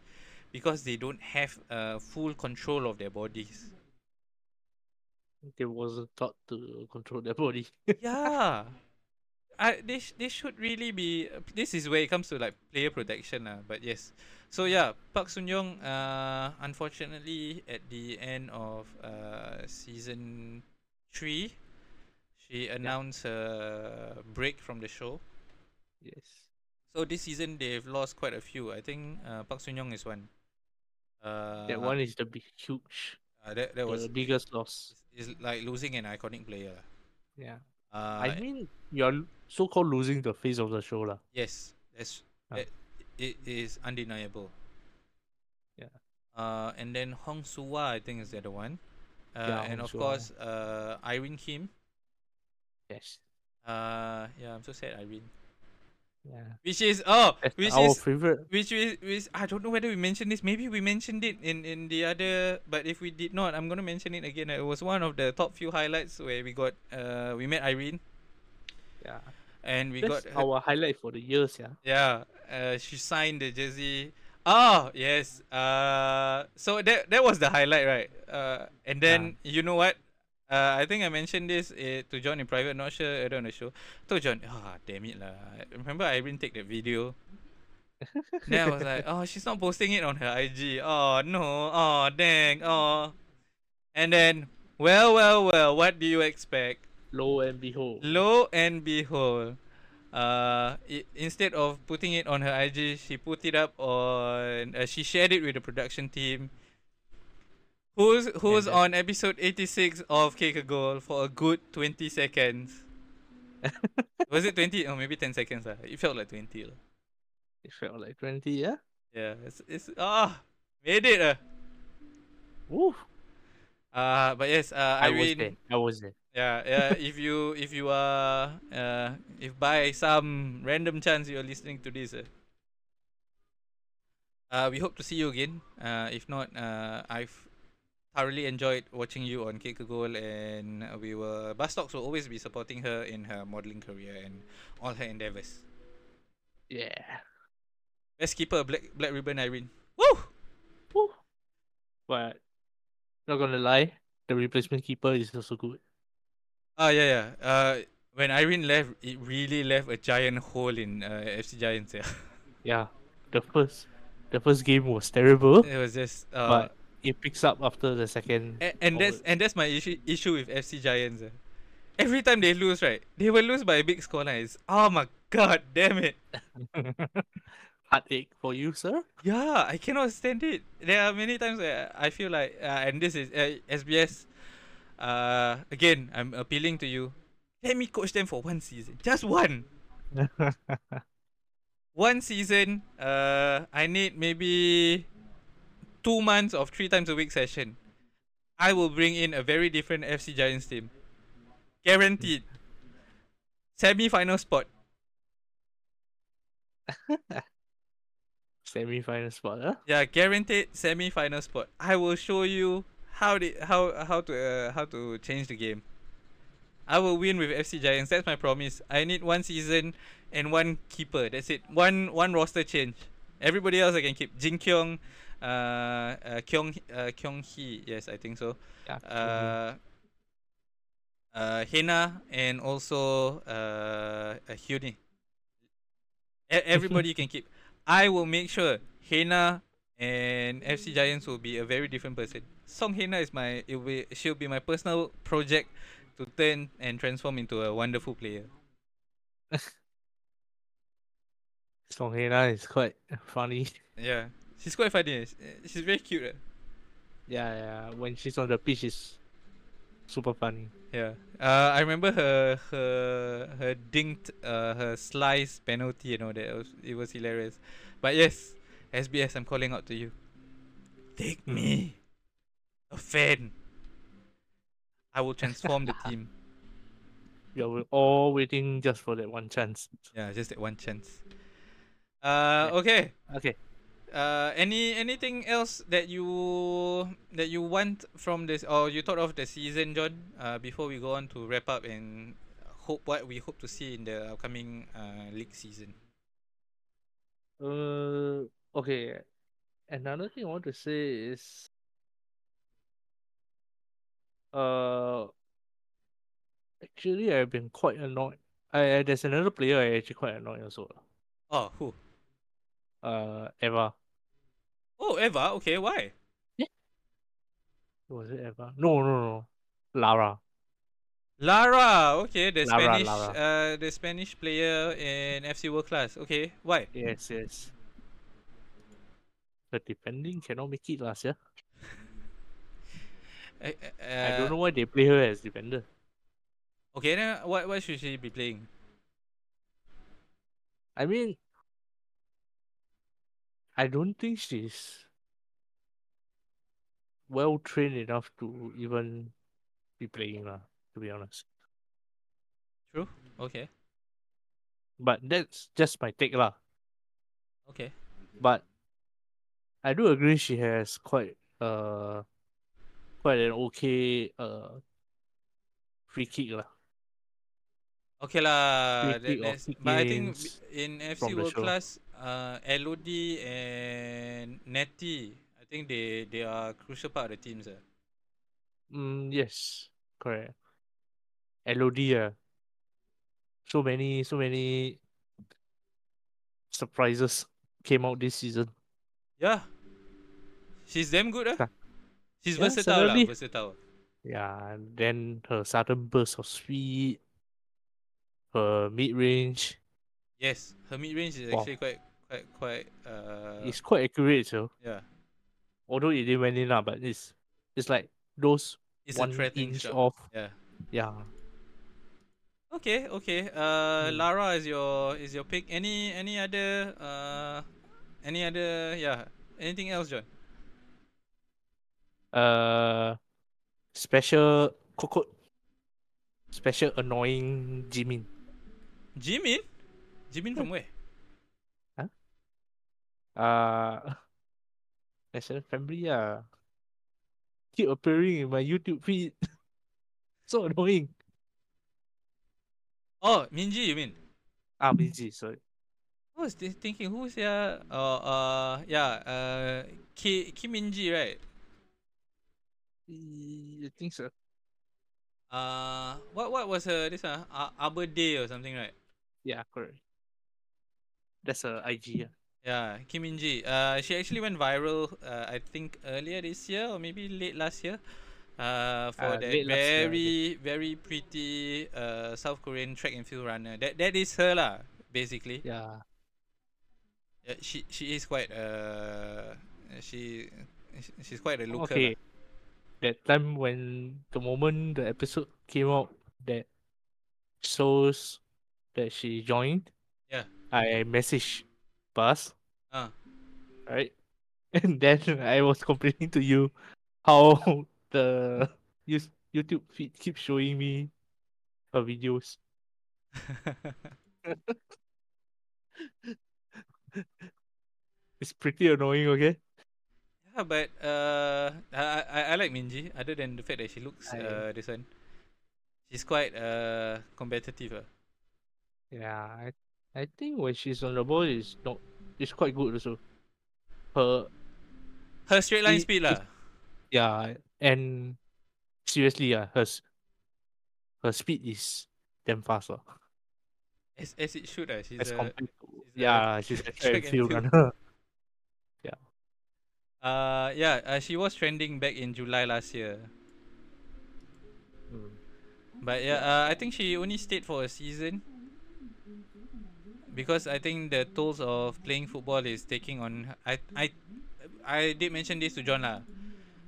[SPEAKER 1] because they don't have uh, full control of their bodies.
[SPEAKER 2] They wasn't taught to control their body.
[SPEAKER 1] yeah. I, they, sh- they should really be. This is where it comes to like player protection, lah. But yes, so yeah, Park Sun Young. Uh, unfortunately, at the end of uh season three, she announced a break from the show.
[SPEAKER 2] yes.
[SPEAKER 1] So this season they've lost quite a few. I think uh, Park Sun Young is one. Uh,
[SPEAKER 2] That one is the big huge
[SPEAKER 1] uh, that that was
[SPEAKER 2] the biggest loss.
[SPEAKER 1] is, is like losing an iconic player.
[SPEAKER 2] Yeah.
[SPEAKER 1] Uh,
[SPEAKER 2] I mean you're so called losing the face of the show lah.
[SPEAKER 1] Yes, that's
[SPEAKER 2] Ah.
[SPEAKER 1] that, it is undeniable.
[SPEAKER 2] Yeah.
[SPEAKER 1] Uh, and then Hong Suwa, I think is the other one. Uh,
[SPEAKER 2] Yeah,
[SPEAKER 1] and
[SPEAKER 2] Hong
[SPEAKER 1] of
[SPEAKER 2] Suwa.
[SPEAKER 1] course, uh, Irene Kim.
[SPEAKER 2] Yes.
[SPEAKER 1] Uh, yeah, I'm so sad, Irene.
[SPEAKER 2] Yeah.
[SPEAKER 1] Which is oh,
[SPEAKER 2] That's
[SPEAKER 1] which
[SPEAKER 2] our
[SPEAKER 1] is
[SPEAKER 2] favorite.
[SPEAKER 1] which is which I don't know whether we mentioned this. Maybe we mentioned it in in the other, but if we did not, I'm gonna mention it again. It was one of the top few highlights where we got uh we met Irene
[SPEAKER 2] Yeah.
[SPEAKER 1] and we
[SPEAKER 2] That's
[SPEAKER 1] got her-
[SPEAKER 2] our highlight for the years, yeah.
[SPEAKER 1] Yeah, uh, she signed the jersey. Oh yes. Uh, so that that was the highlight, right? Uh, and then you know what? Uh, I think I mentioned this uh, to John in private. Not sure either on the show. told John, ah, damn it lah. Remember Irene take that video. [laughs] then I was like, oh, she's not posting it on her IG. Oh no. Oh dang. Oh. And then, well, well, well. What do you expect?
[SPEAKER 2] Lo and behold.
[SPEAKER 1] Lo and behold, uh, i instead of putting it on her IG, she put it up on. Uh, she shared it with the production team. Who's who's
[SPEAKER 2] then-
[SPEAKER 1] on episode eighty six of Kick a Goal for a good twenty seconds? [laughs] Was it twenty? Or maybe ten seconds. lah. It felt like twenty. lah.
[SPEAKER 2] It felt like 20, yeah?
[SPEAKER 1] Yeah, it's it's ah made it. Uh.
[SPEAKER 2] Woo.
[SPEAKER 1] Uh, but yes, uh,
[SPEAKER 2] I was there. I was there.
[SPEAKER 1] Yeah, yeah. if you if you are uh if by some random chance you are listening to this, uh, uh we hope to see you again. Uh, if not, uh, I've thoroughly enjoyed watching you on Kick Goal, and we will Baz Talks will always be supporting her in her modeling career and all her endeavors.
[SPEAKER 2] Yeah.
[SPEAKER 1] Best keeper, Black Black Ribbon Irene. Woo!
[SPEAKER 2] Woo. But not gonna lie, the replacement keeper is also good.
[SPEAKER 1] Ah yeah yeah. Uh, when Irene left, it really left a giant hole in uh, FC Giants. Yeah, [laughs]
[SPEAKER 2] Yeah. The first the first game was terrible,
[SPEAKER 1] it was just uh.
[SPEAKER 2] but it picks up after the second.
[SPEAKER 1] And, and that's and that's my issue issue with FC Giants. Every time they lose, right, they will lose by a big scoreline. It's oh my god, damn it! [laughs]
[SPEAKER 2] heartache for you, sir.
[SPEAKER 1] Yeah, I cannot stand it. There are many times where I feel like, uh, and this is uh, SBS. Uh, again, I'm appealing to you. Let me coach them for one season, just one, [laughs] one season. Uh, I need maybe two months of three times a week session. I will bring in a very different FC Giants team. Guaranteed. [laughs] Semi-final spot. [laughs]
[SPEAKER 2] Semi final spot, huh?
[SPEAKER 1] Yeah, guaranteed semi-final spot. I will show you how the how how to uh, how to change the game. I will win with FC Giants. That's my promise. I need one season and one keeper. That's it. One one roster change. Everybody else I can keep. Jin Kyung, uh, uh Kyung uh, Kyung Hee. Yes, I think so.
[SPEAKER 2] Yeah,
[SPEAKER 1] Uh, uh, Hena and also uh, uh Hyuni. E- everybody you [laughs] can keep. I will make sure Hena and FC Giants will be a very different person. Song Hena is my it will be, she'll be my personal project to turn and transform into a wonderful player. [laughs]
[SPEAKER 2] Song Hena is quite funny. [laughs]
[SPEAKER 1] Yeah, she's quite funny. She's very cute. eh?
[SPEAKER 2] Yeah, yeah. When she's on the pitch, it's super funny.
[SPEAKER 1] Yeah. Uh, I remember her her her dinked uh her slice penalty You know that. It was, it was hilarious. But yes, SBS, I'm calling out to you. Take me, a fan. I will transform the team. [laughs]
[SPEAKER 2] Yeah, We are all waiting just for that one chance.
[SPEAKER 1] Yeah, just that one chance. Uh, okay.
[SPEAKER 2] Okay.
[SPEAKER 1] Uh, any anything else that you that you want from this, or you thought of the season, John? Uh, before we go on to wrap up and hope what we hope to see in the upcoming uh league season.
[SPEAKER 2] Uh, okay. Another thing I want to say is, uh, actually I've been quite annoyed. I there's another player I actually quite annoyed also.
[SPEAKER 1] Oh, who?
[SPEAKER 2] Uh, Eva.
[SPEAKER 1] Oh, Eva. Okay, why?
[SPEAKER 2] Was it Eva? No, no, no. Lara.
[SPEAKER 1] Lara. Okay, the
[SPEAKER 2] Lara,
[SPEAKER 1] Spanish,
[SPEAKER 2] Lara.
[SPEAKER 1] uh, the Spanish player in FC World Class. Okay, why?
[SPEAKER 2] Yes, yes. The defending cannot make it last year.
[SPEAKER 1] Uh, [laughs]
[SPEAKER 2] I don't know why they play her as defender.
[SPEAKER 1] Okay, then what what should she be playing?
[SPEAKER 2] I mean, I don't think she's well trained enough to even be playing lah, to be honest.
[SPEAKER 1] True. Okay.
[SPEAKER 2] But that's just my take lah.
[SPEAKER 1] Okay.
[SPEAKER 2] But I do agree she has quite uh quite an okay uh free kick lah.
[SPEAKER 1] Okay lah. That-
[SPEAKER 2] kick or
[SPEAKER 1] that's-
[SPEAKER 2] kick
[SPEAKER 1] but I think in FC World. Class, uh, Elodie and Nettie, I think they they are crucial part of the teams. Uh.
[SPEAKER 2] Mm, yes, correct. LOD ah. So many so many surprises came out this season.
[SPEAKER 1] Yeah. She's damn good. Uh. [laughs] She's
[SPEAKER 2] Yeah,
[SPEAKER 1] versatile. lah, versatile.
[SPEAKER 2] Yeah, and then her sudden burst of speed, her mid range
[SPEAKER 1] Yes, her mid range is
[SPEAKER 2] Wow.
[SPEAKER 1] actually quite quite quite uh
[SPEAKER 2] is quite accurate. So
[SPEAKER 1] yeah.
[SPEAKER 2] although it didn't went in lah, but it's it's like those
[SPEAKER 1] It's
[SPEAKER 2] one inch
[SPEAKER 1] shot.
[SPEAKER 2] off.
[SPEAKER 1] Yeah.
[SPEAKER 2] Yeah.
[SPEAKER 1] Okay, okay. Uh,
[SPEAKER 2] Hmm.
[SPEAKER 1] Lara is your is your pick. Any any other uh, any other yeah. Anything else, John?
[SPEAKER 2] Uh, special coco, special annoying Jimin.
[SPEAKER 1] Jimin? Jimin from where?
[SPEAKER 2] Uh, [laughs] National Family ah. Keep appearing in my YouTube feed. [laughs] so annoying.
[SPEAKER 1] Oh, Minji, you mean?
[SPEAKER 2] Ah, Minji, sorry.
[SPEAKER 1] I was thinking who's yeah uh uh yeah uh Ki Kim Minji right?
[SPEAKER 2] I think so.
[SPEAKER 1] Uh what what was her this uh Ar- Arbor Day or something right?
[SPEAKER 2] Yeah, correct. That's a IG. ah.
[SPEAKER 1] Yeah, Kim Min Ji. Uh, she actually went viral. Uh, I think earlier this year or maybe late last year. Uh, for
[SPEAKER 2] Uh,
[SPEAKER 1] that
[SPEAKER 2] last year,
[SPEAKER 1] very very pretty uh South Korean track and field runner. That that is her lah, basically.
[SPEAKER 2] Yeah.
[SPEAKER 1] Yeah, she she is quite uh she she's quite a looker.
[SPEAKER 2] Okay.
[SPEAKER 1] lah.
[SPEAKER 2] That time when the moment the episode came out that shows that she joined.
[SPEAKER 1] Yeah.
[SPEAKER 2] I messaged Baz.
[SPEAKER 1] Ah.
[SPEAKER 2] Right. [laughs] And then I was complaining to you how [laughs] the YouTube feed keeps showing me her videos. [laughs] It's pretty annoying, okay?
[SPEAKER 1] yeah, but uh, I, I I like Minji. Other than the fact that she looks
[SPEAKER 2] I-
[SPEAKER 1] uh this one, she's quite uh competitive. Uh.
[SPEAKER 2] Yeah, I I think when she's on the ball is not it's quite good also. Her
[SPEAKER 1] Her straight line
[SPEAKER 2] It-
[SPEAKER 1] speed lah.
[SPEAKER 2] Yeah, and seriously, yeah, her her speed is damn fast, lah.
[SPEAKER 1] As, as it should ah. She's
[SPEAKER 2] As
[SPEAKER 1] a,
[SPEAKER 2] compared to
[SPEAKER 1] she's a
[SPEAKER 2] yeah, she's a [laughs]
[SPEAKER 1] track
[SPEAKER 2] field runner. [laughs]
[SPEAKER 1] uh yeah, uh, she was trending back in July last year.
[SPEAKER 2] Mm.
[SPEAKER 1] But yeah, uh, I think she only stayed for a season. Because I think the tools of playing football is taking on I I I did mention this to John lah.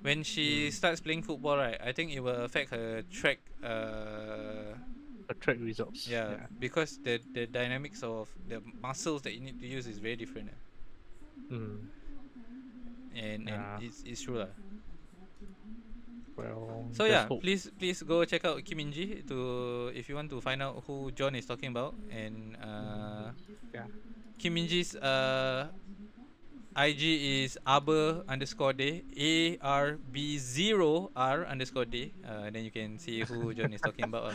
[SPEAKER 1] When she starts playing football right, I think it will affect her track uh
[SPEAKER 2] Her track results.
[SPEAKER 1] yeah, because the the dynamics of the muscles that you need to use is very different. eh.
[SPEAKER 2] Mm.
[SPEAKER 1] And and
[SPEAKER 2] Yeah.
[SPEAKER 1] it's it's true lah.
[SPEAKER 2] Well,
[SPEAKER 1] So yeah,
[SPEAKER 2] hope.
[SPEAKER 1] please please go check out Kim Min to if you want to find out who John is talking about and uh
[SPEAKER 2] Yeah.
[SPEAKER 1] Kim Min uh IG is aber underscore day A R B zero R underscore day. Uh, then you can see who [laughs] John is talking about.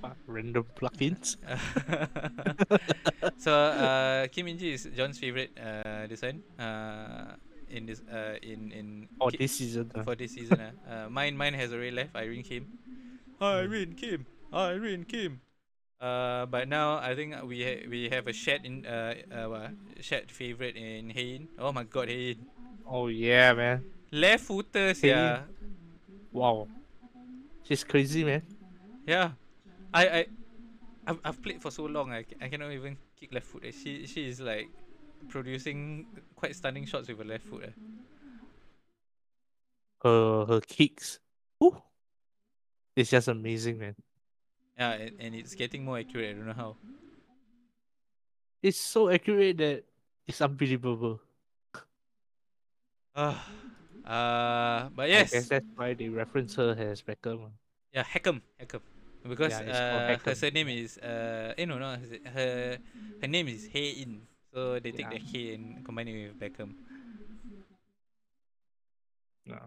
[SPEAKER 2] Fuck, Random plugins. [laughs]
[SPEAKER 1] so uh, Kim is John's favorite uh one uh in this uh in in
[SPEAKER 2] Oh,
[SPEAKER 1] Ki-
[SPEAKER 2] this season.
[SPEAKER 1] for this season. uh. uh, mine mine has already left. Irene Kim. Irene Kim. Irene Kim. Uh, but now I think we ha- we have a shared in uh, uh shared favorite in Hein. Oh my God, Hein.
[SPEAKER 2] Oh yeah, man.
[SPEAKER 1] Left footers, yeah,
[SPEAKER 2] Wow. She's crazy, man.
[SPEAKER 1] yeah. I I I've, I've played for so long. I, I cannot even kick left foot. She she is like producing quite stunning shots with her left foot. eh.
[SPEAKER 2] Her her kicks. Ooh. It's just amazing, man.
[SPEAKER 1] Yeah, and, and it's getting more accurate. I don't know how.
[SPEAKER 2] It's so accurate that it's unbelievable.
[SPEAKER 1] Uh, uh, but
[SPEAKER 2] I guess
[SPEAKER 1] yes,
[SPEAKER 2] that's why they reference her as Beckham.
[SPEAKER 1] Yeah, Heckham, Heckham. Because
[SPEAKER 2] Yeah,
[SPEAKER 1] uh, her surname is uh, eh no no her- her name is Hey In, so they take the
[SPEAKER 2] Yeah.
[SPEAKER 1] Hey and combine it with Beckham.
[SPEAKER 2] Yeah.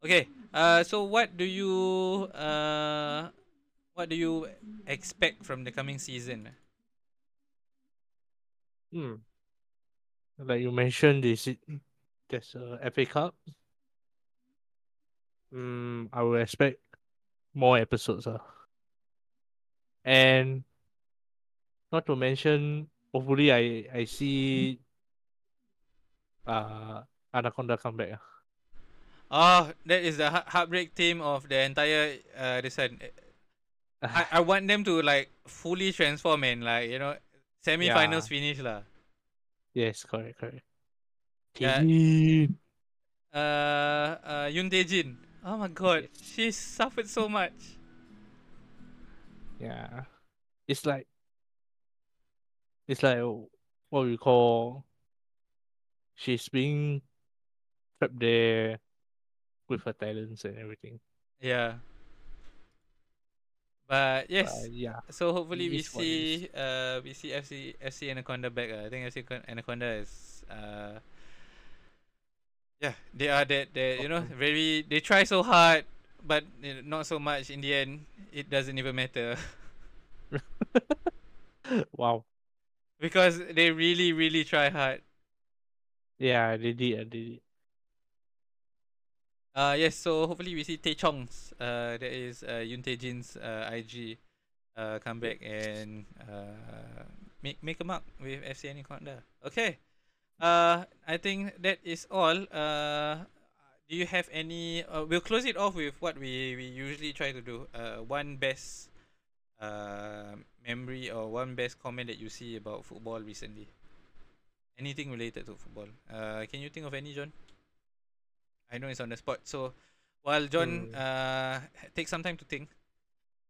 [SPEAKER 1] Okay, uh, so what do you uh, what do you expect from the coming season?
[SPEAKER 2] Hmm. Like you mentioned, this there's a FA Cup. Hmm. I will expect more episodes. Uh. And not to mention, hopefully I I see uh Anaconda come back. ah.
[SPEAKER 1] Oh, that is the heartbreak team of the entire uh this one. I, I want them to like fully transform and like you know semi-finals
[SPEAKER 2] Yeah.
[SPEAKER 1] finish lah.
[SPEAKER 2] yes, correct, correct.
[SPEAKER 1] Yeah. Uh, uh, Yoon Jin. Oh my god, she suffered so much.
[SPEAKER 2] Yeah. It's like it's like what we call she's being trapped there with her talents and everything.
[SPEAKER 1] Yeah. But yes,
[SPEAKER 2] Uh, yeah.
[SPEAKER 1] so hopefully
[SPEAKER 2] it
[SPEAKER 1] we
[SPEAKER 2] is what it
[SPEAKER 1] see uh we see FC FC Anaconda back. Uh. I think FC Anaconda is uh yeah they are that they you know very they try so hard but not so much in the end. It doesn't even matter [laughs]
[SPEAKER 2] wow.
[SPEAKER 1] Because they really really try hard.
[SPEAKER 2] Yeah, they did, uh, they did.
[SPEAKER 1] Uh yes, so hopefully we see Tae Chong's uh that is uh Yoon Tae Jin's uh IG uh come back and uh make make a mark with FC Anaconda. Okay. Uh I think that is all. Uh do you have any uh, we'll close it off with what we, we usually try to do. Uh one best uh memory or one best comment that you see about football recently. Anything related to football. Uh can you think of any John? I know it's on the spot. So while John
[SPEAKER 2] Hmm.
[SPEAKER 1] uh take some time to think,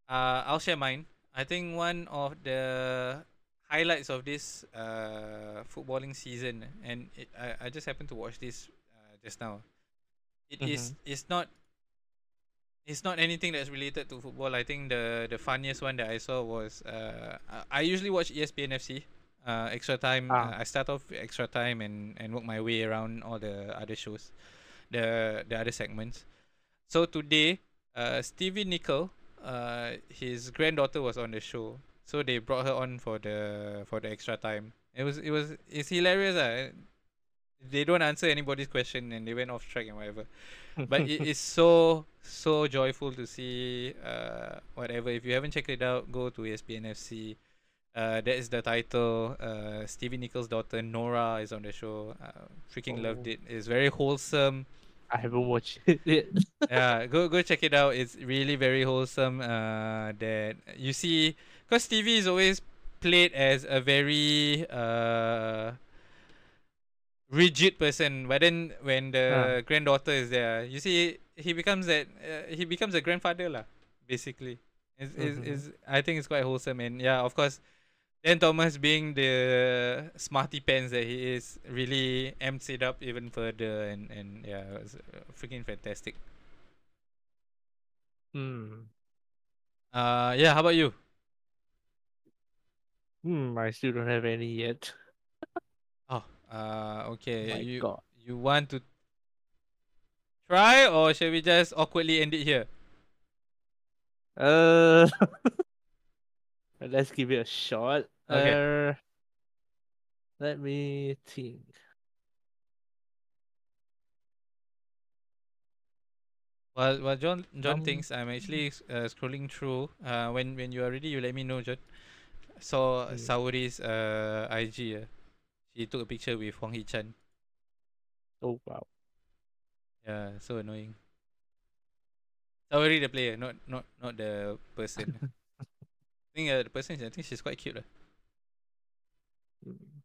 [SPEAKER 1] uh I'll share mine. I think one of the highlights of this uh footballing season, and it, I I just happened to watch this uh, just now. It is it's not it's not anything that's related to football. I think the the funniest one that I saw was uh I usually watch ESPN FC. Uh, extra time.
[SPEAKER 2] Ah.
[SPEAKER 1] Uh, I start off with extra time and and work my way around all the other shows, the the other segments. So today, uh, Stevie Nicol, uh, his granddaughter was on the show. So they brought her on for the for the extra time. It was it was it's hilarious. Uh. they don't answer anybody's question and they went off track and whatever. But it is so so joyful to see uh whatever. If you haven't checked it out, go to ESPN FC. Uh, that is the title. Uh, Stevie Nicol's daughter Nora is on the show. Uh, freaking loved
[SPEAKER 2] Oh.
[SPEAKER 1] it. It's very wholesome.
[SPEAKER 2] I haven't watched [laughs] it [laughs]
[SPEAKER 1] yeah, go go check it out. It's really very wholesome. Uh, that you see, because Stevie is always played as a very uh rigid person, but then when the granddaughter is there, you see he becomes that uh, he becomes a grandfather lah. Basically, is is
[SPEAKER 2] Mhm.
[SPEAKER 1] is I think it's quite wholesome and yeah, of course. then Thomas being the smarty pants that he is really amps it up even further and and yeah, it was uh, freaking fantastic.
[SPEAKER 2] Hmm.
[SPEAKER 1] Uh yeah, how about you?
[SPEAKER 2] Hmm. I still don't have any yet.
[SPEAKER 1] Oh, uh okay.
[SPEAKER 2] My
[SPEAKER 1] you
[SPEAKER 2] God.
[SPEAKER 1] you want to try or shall we just awkwardly end it here?
[SPEAKER 2] Uh. [laughs] let's give it a shot.
[SPEAKER 1] Okay.
[SPEAKER 2] Uh, let me think.
[SPEAKER 1] While while John John
[SPEAKER 2] Um,
[SPEAKER 1] thinks I'm actually uh, scrolling through. Uh, when when you are ready, you let me know, John. Saw
[SPEAKER 2] Mm.
[SPEAKER 1] Saori's uh IG. Uh. She took a picture with Hwang Hee-chan.
[SPEAKER 2] Oh wow.
[SPEAKER 1] Yeah, so annoying. Sorry, the player, not not not the person. [laughs] I think uh, the person, I think she's quite cute. lah.
[SPEAKER 2] Hmm.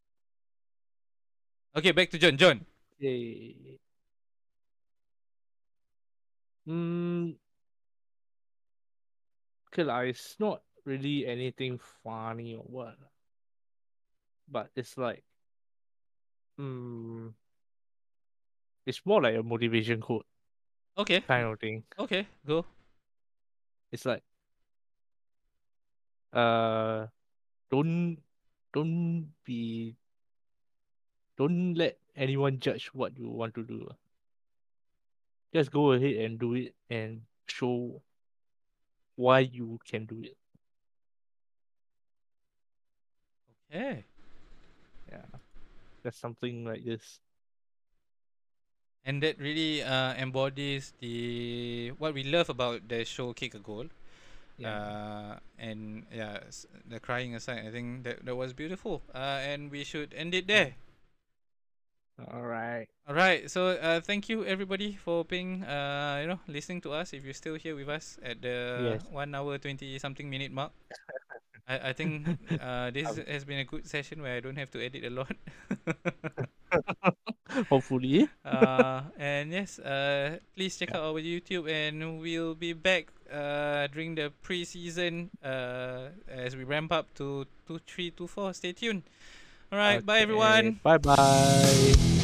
[SPEAKER 1] Okay, back to John. John.
[SPEAKER 2] Okay. Hmm. Okay, lah. It's not really anything funny or what, but it's like, hmm. It's more like a motivation quote
[SPEAKER 1] Okay,
[SPEAKER 2] kind of thing.
[SPEAKER 1] okay, go.
[SPEAKER 2] It's like, uh, don't, don't be, don't let anyone judge what you want to do. Just go ahead and do it and show why you can do it.
[SPEAKER 1] Okay.
[SPEAKER 2] That's something like this.
[SPEAKER 1] And that really uh, embodies the what we love about the show Kick a Goal.
[SPEAKER 2] Yeah.
[SPEAKER 1] Uh, and yeah, the crying aside, I think that that was beautiful. Uh, and we should end it there.
[SPEAKER 2] All right.
[SPEAKER 1] All right. So uh, thank you everybody for being uh, you know listening to us. If you're still here with us at the
[SPEAKER 2] Yes.
[SPEAKER 1] one hour twenty something minute mark. [laughs] I, I think uh, this [laughs]
[SPEAKER 2] Um,
[SPEAKER 1] has been a good session where I don't have to edit a lot. [laughs]
[SPEAKER 2] Hopefully.
[SPEAKER 1] uh, and yes, uh, please check out our YouTube, and we'll be back uh, during the pre-season uh, as we ramp up to two, three, two, four. Stay tuned. All right, bye everyone.
[SPEAKER 2] Bye bye.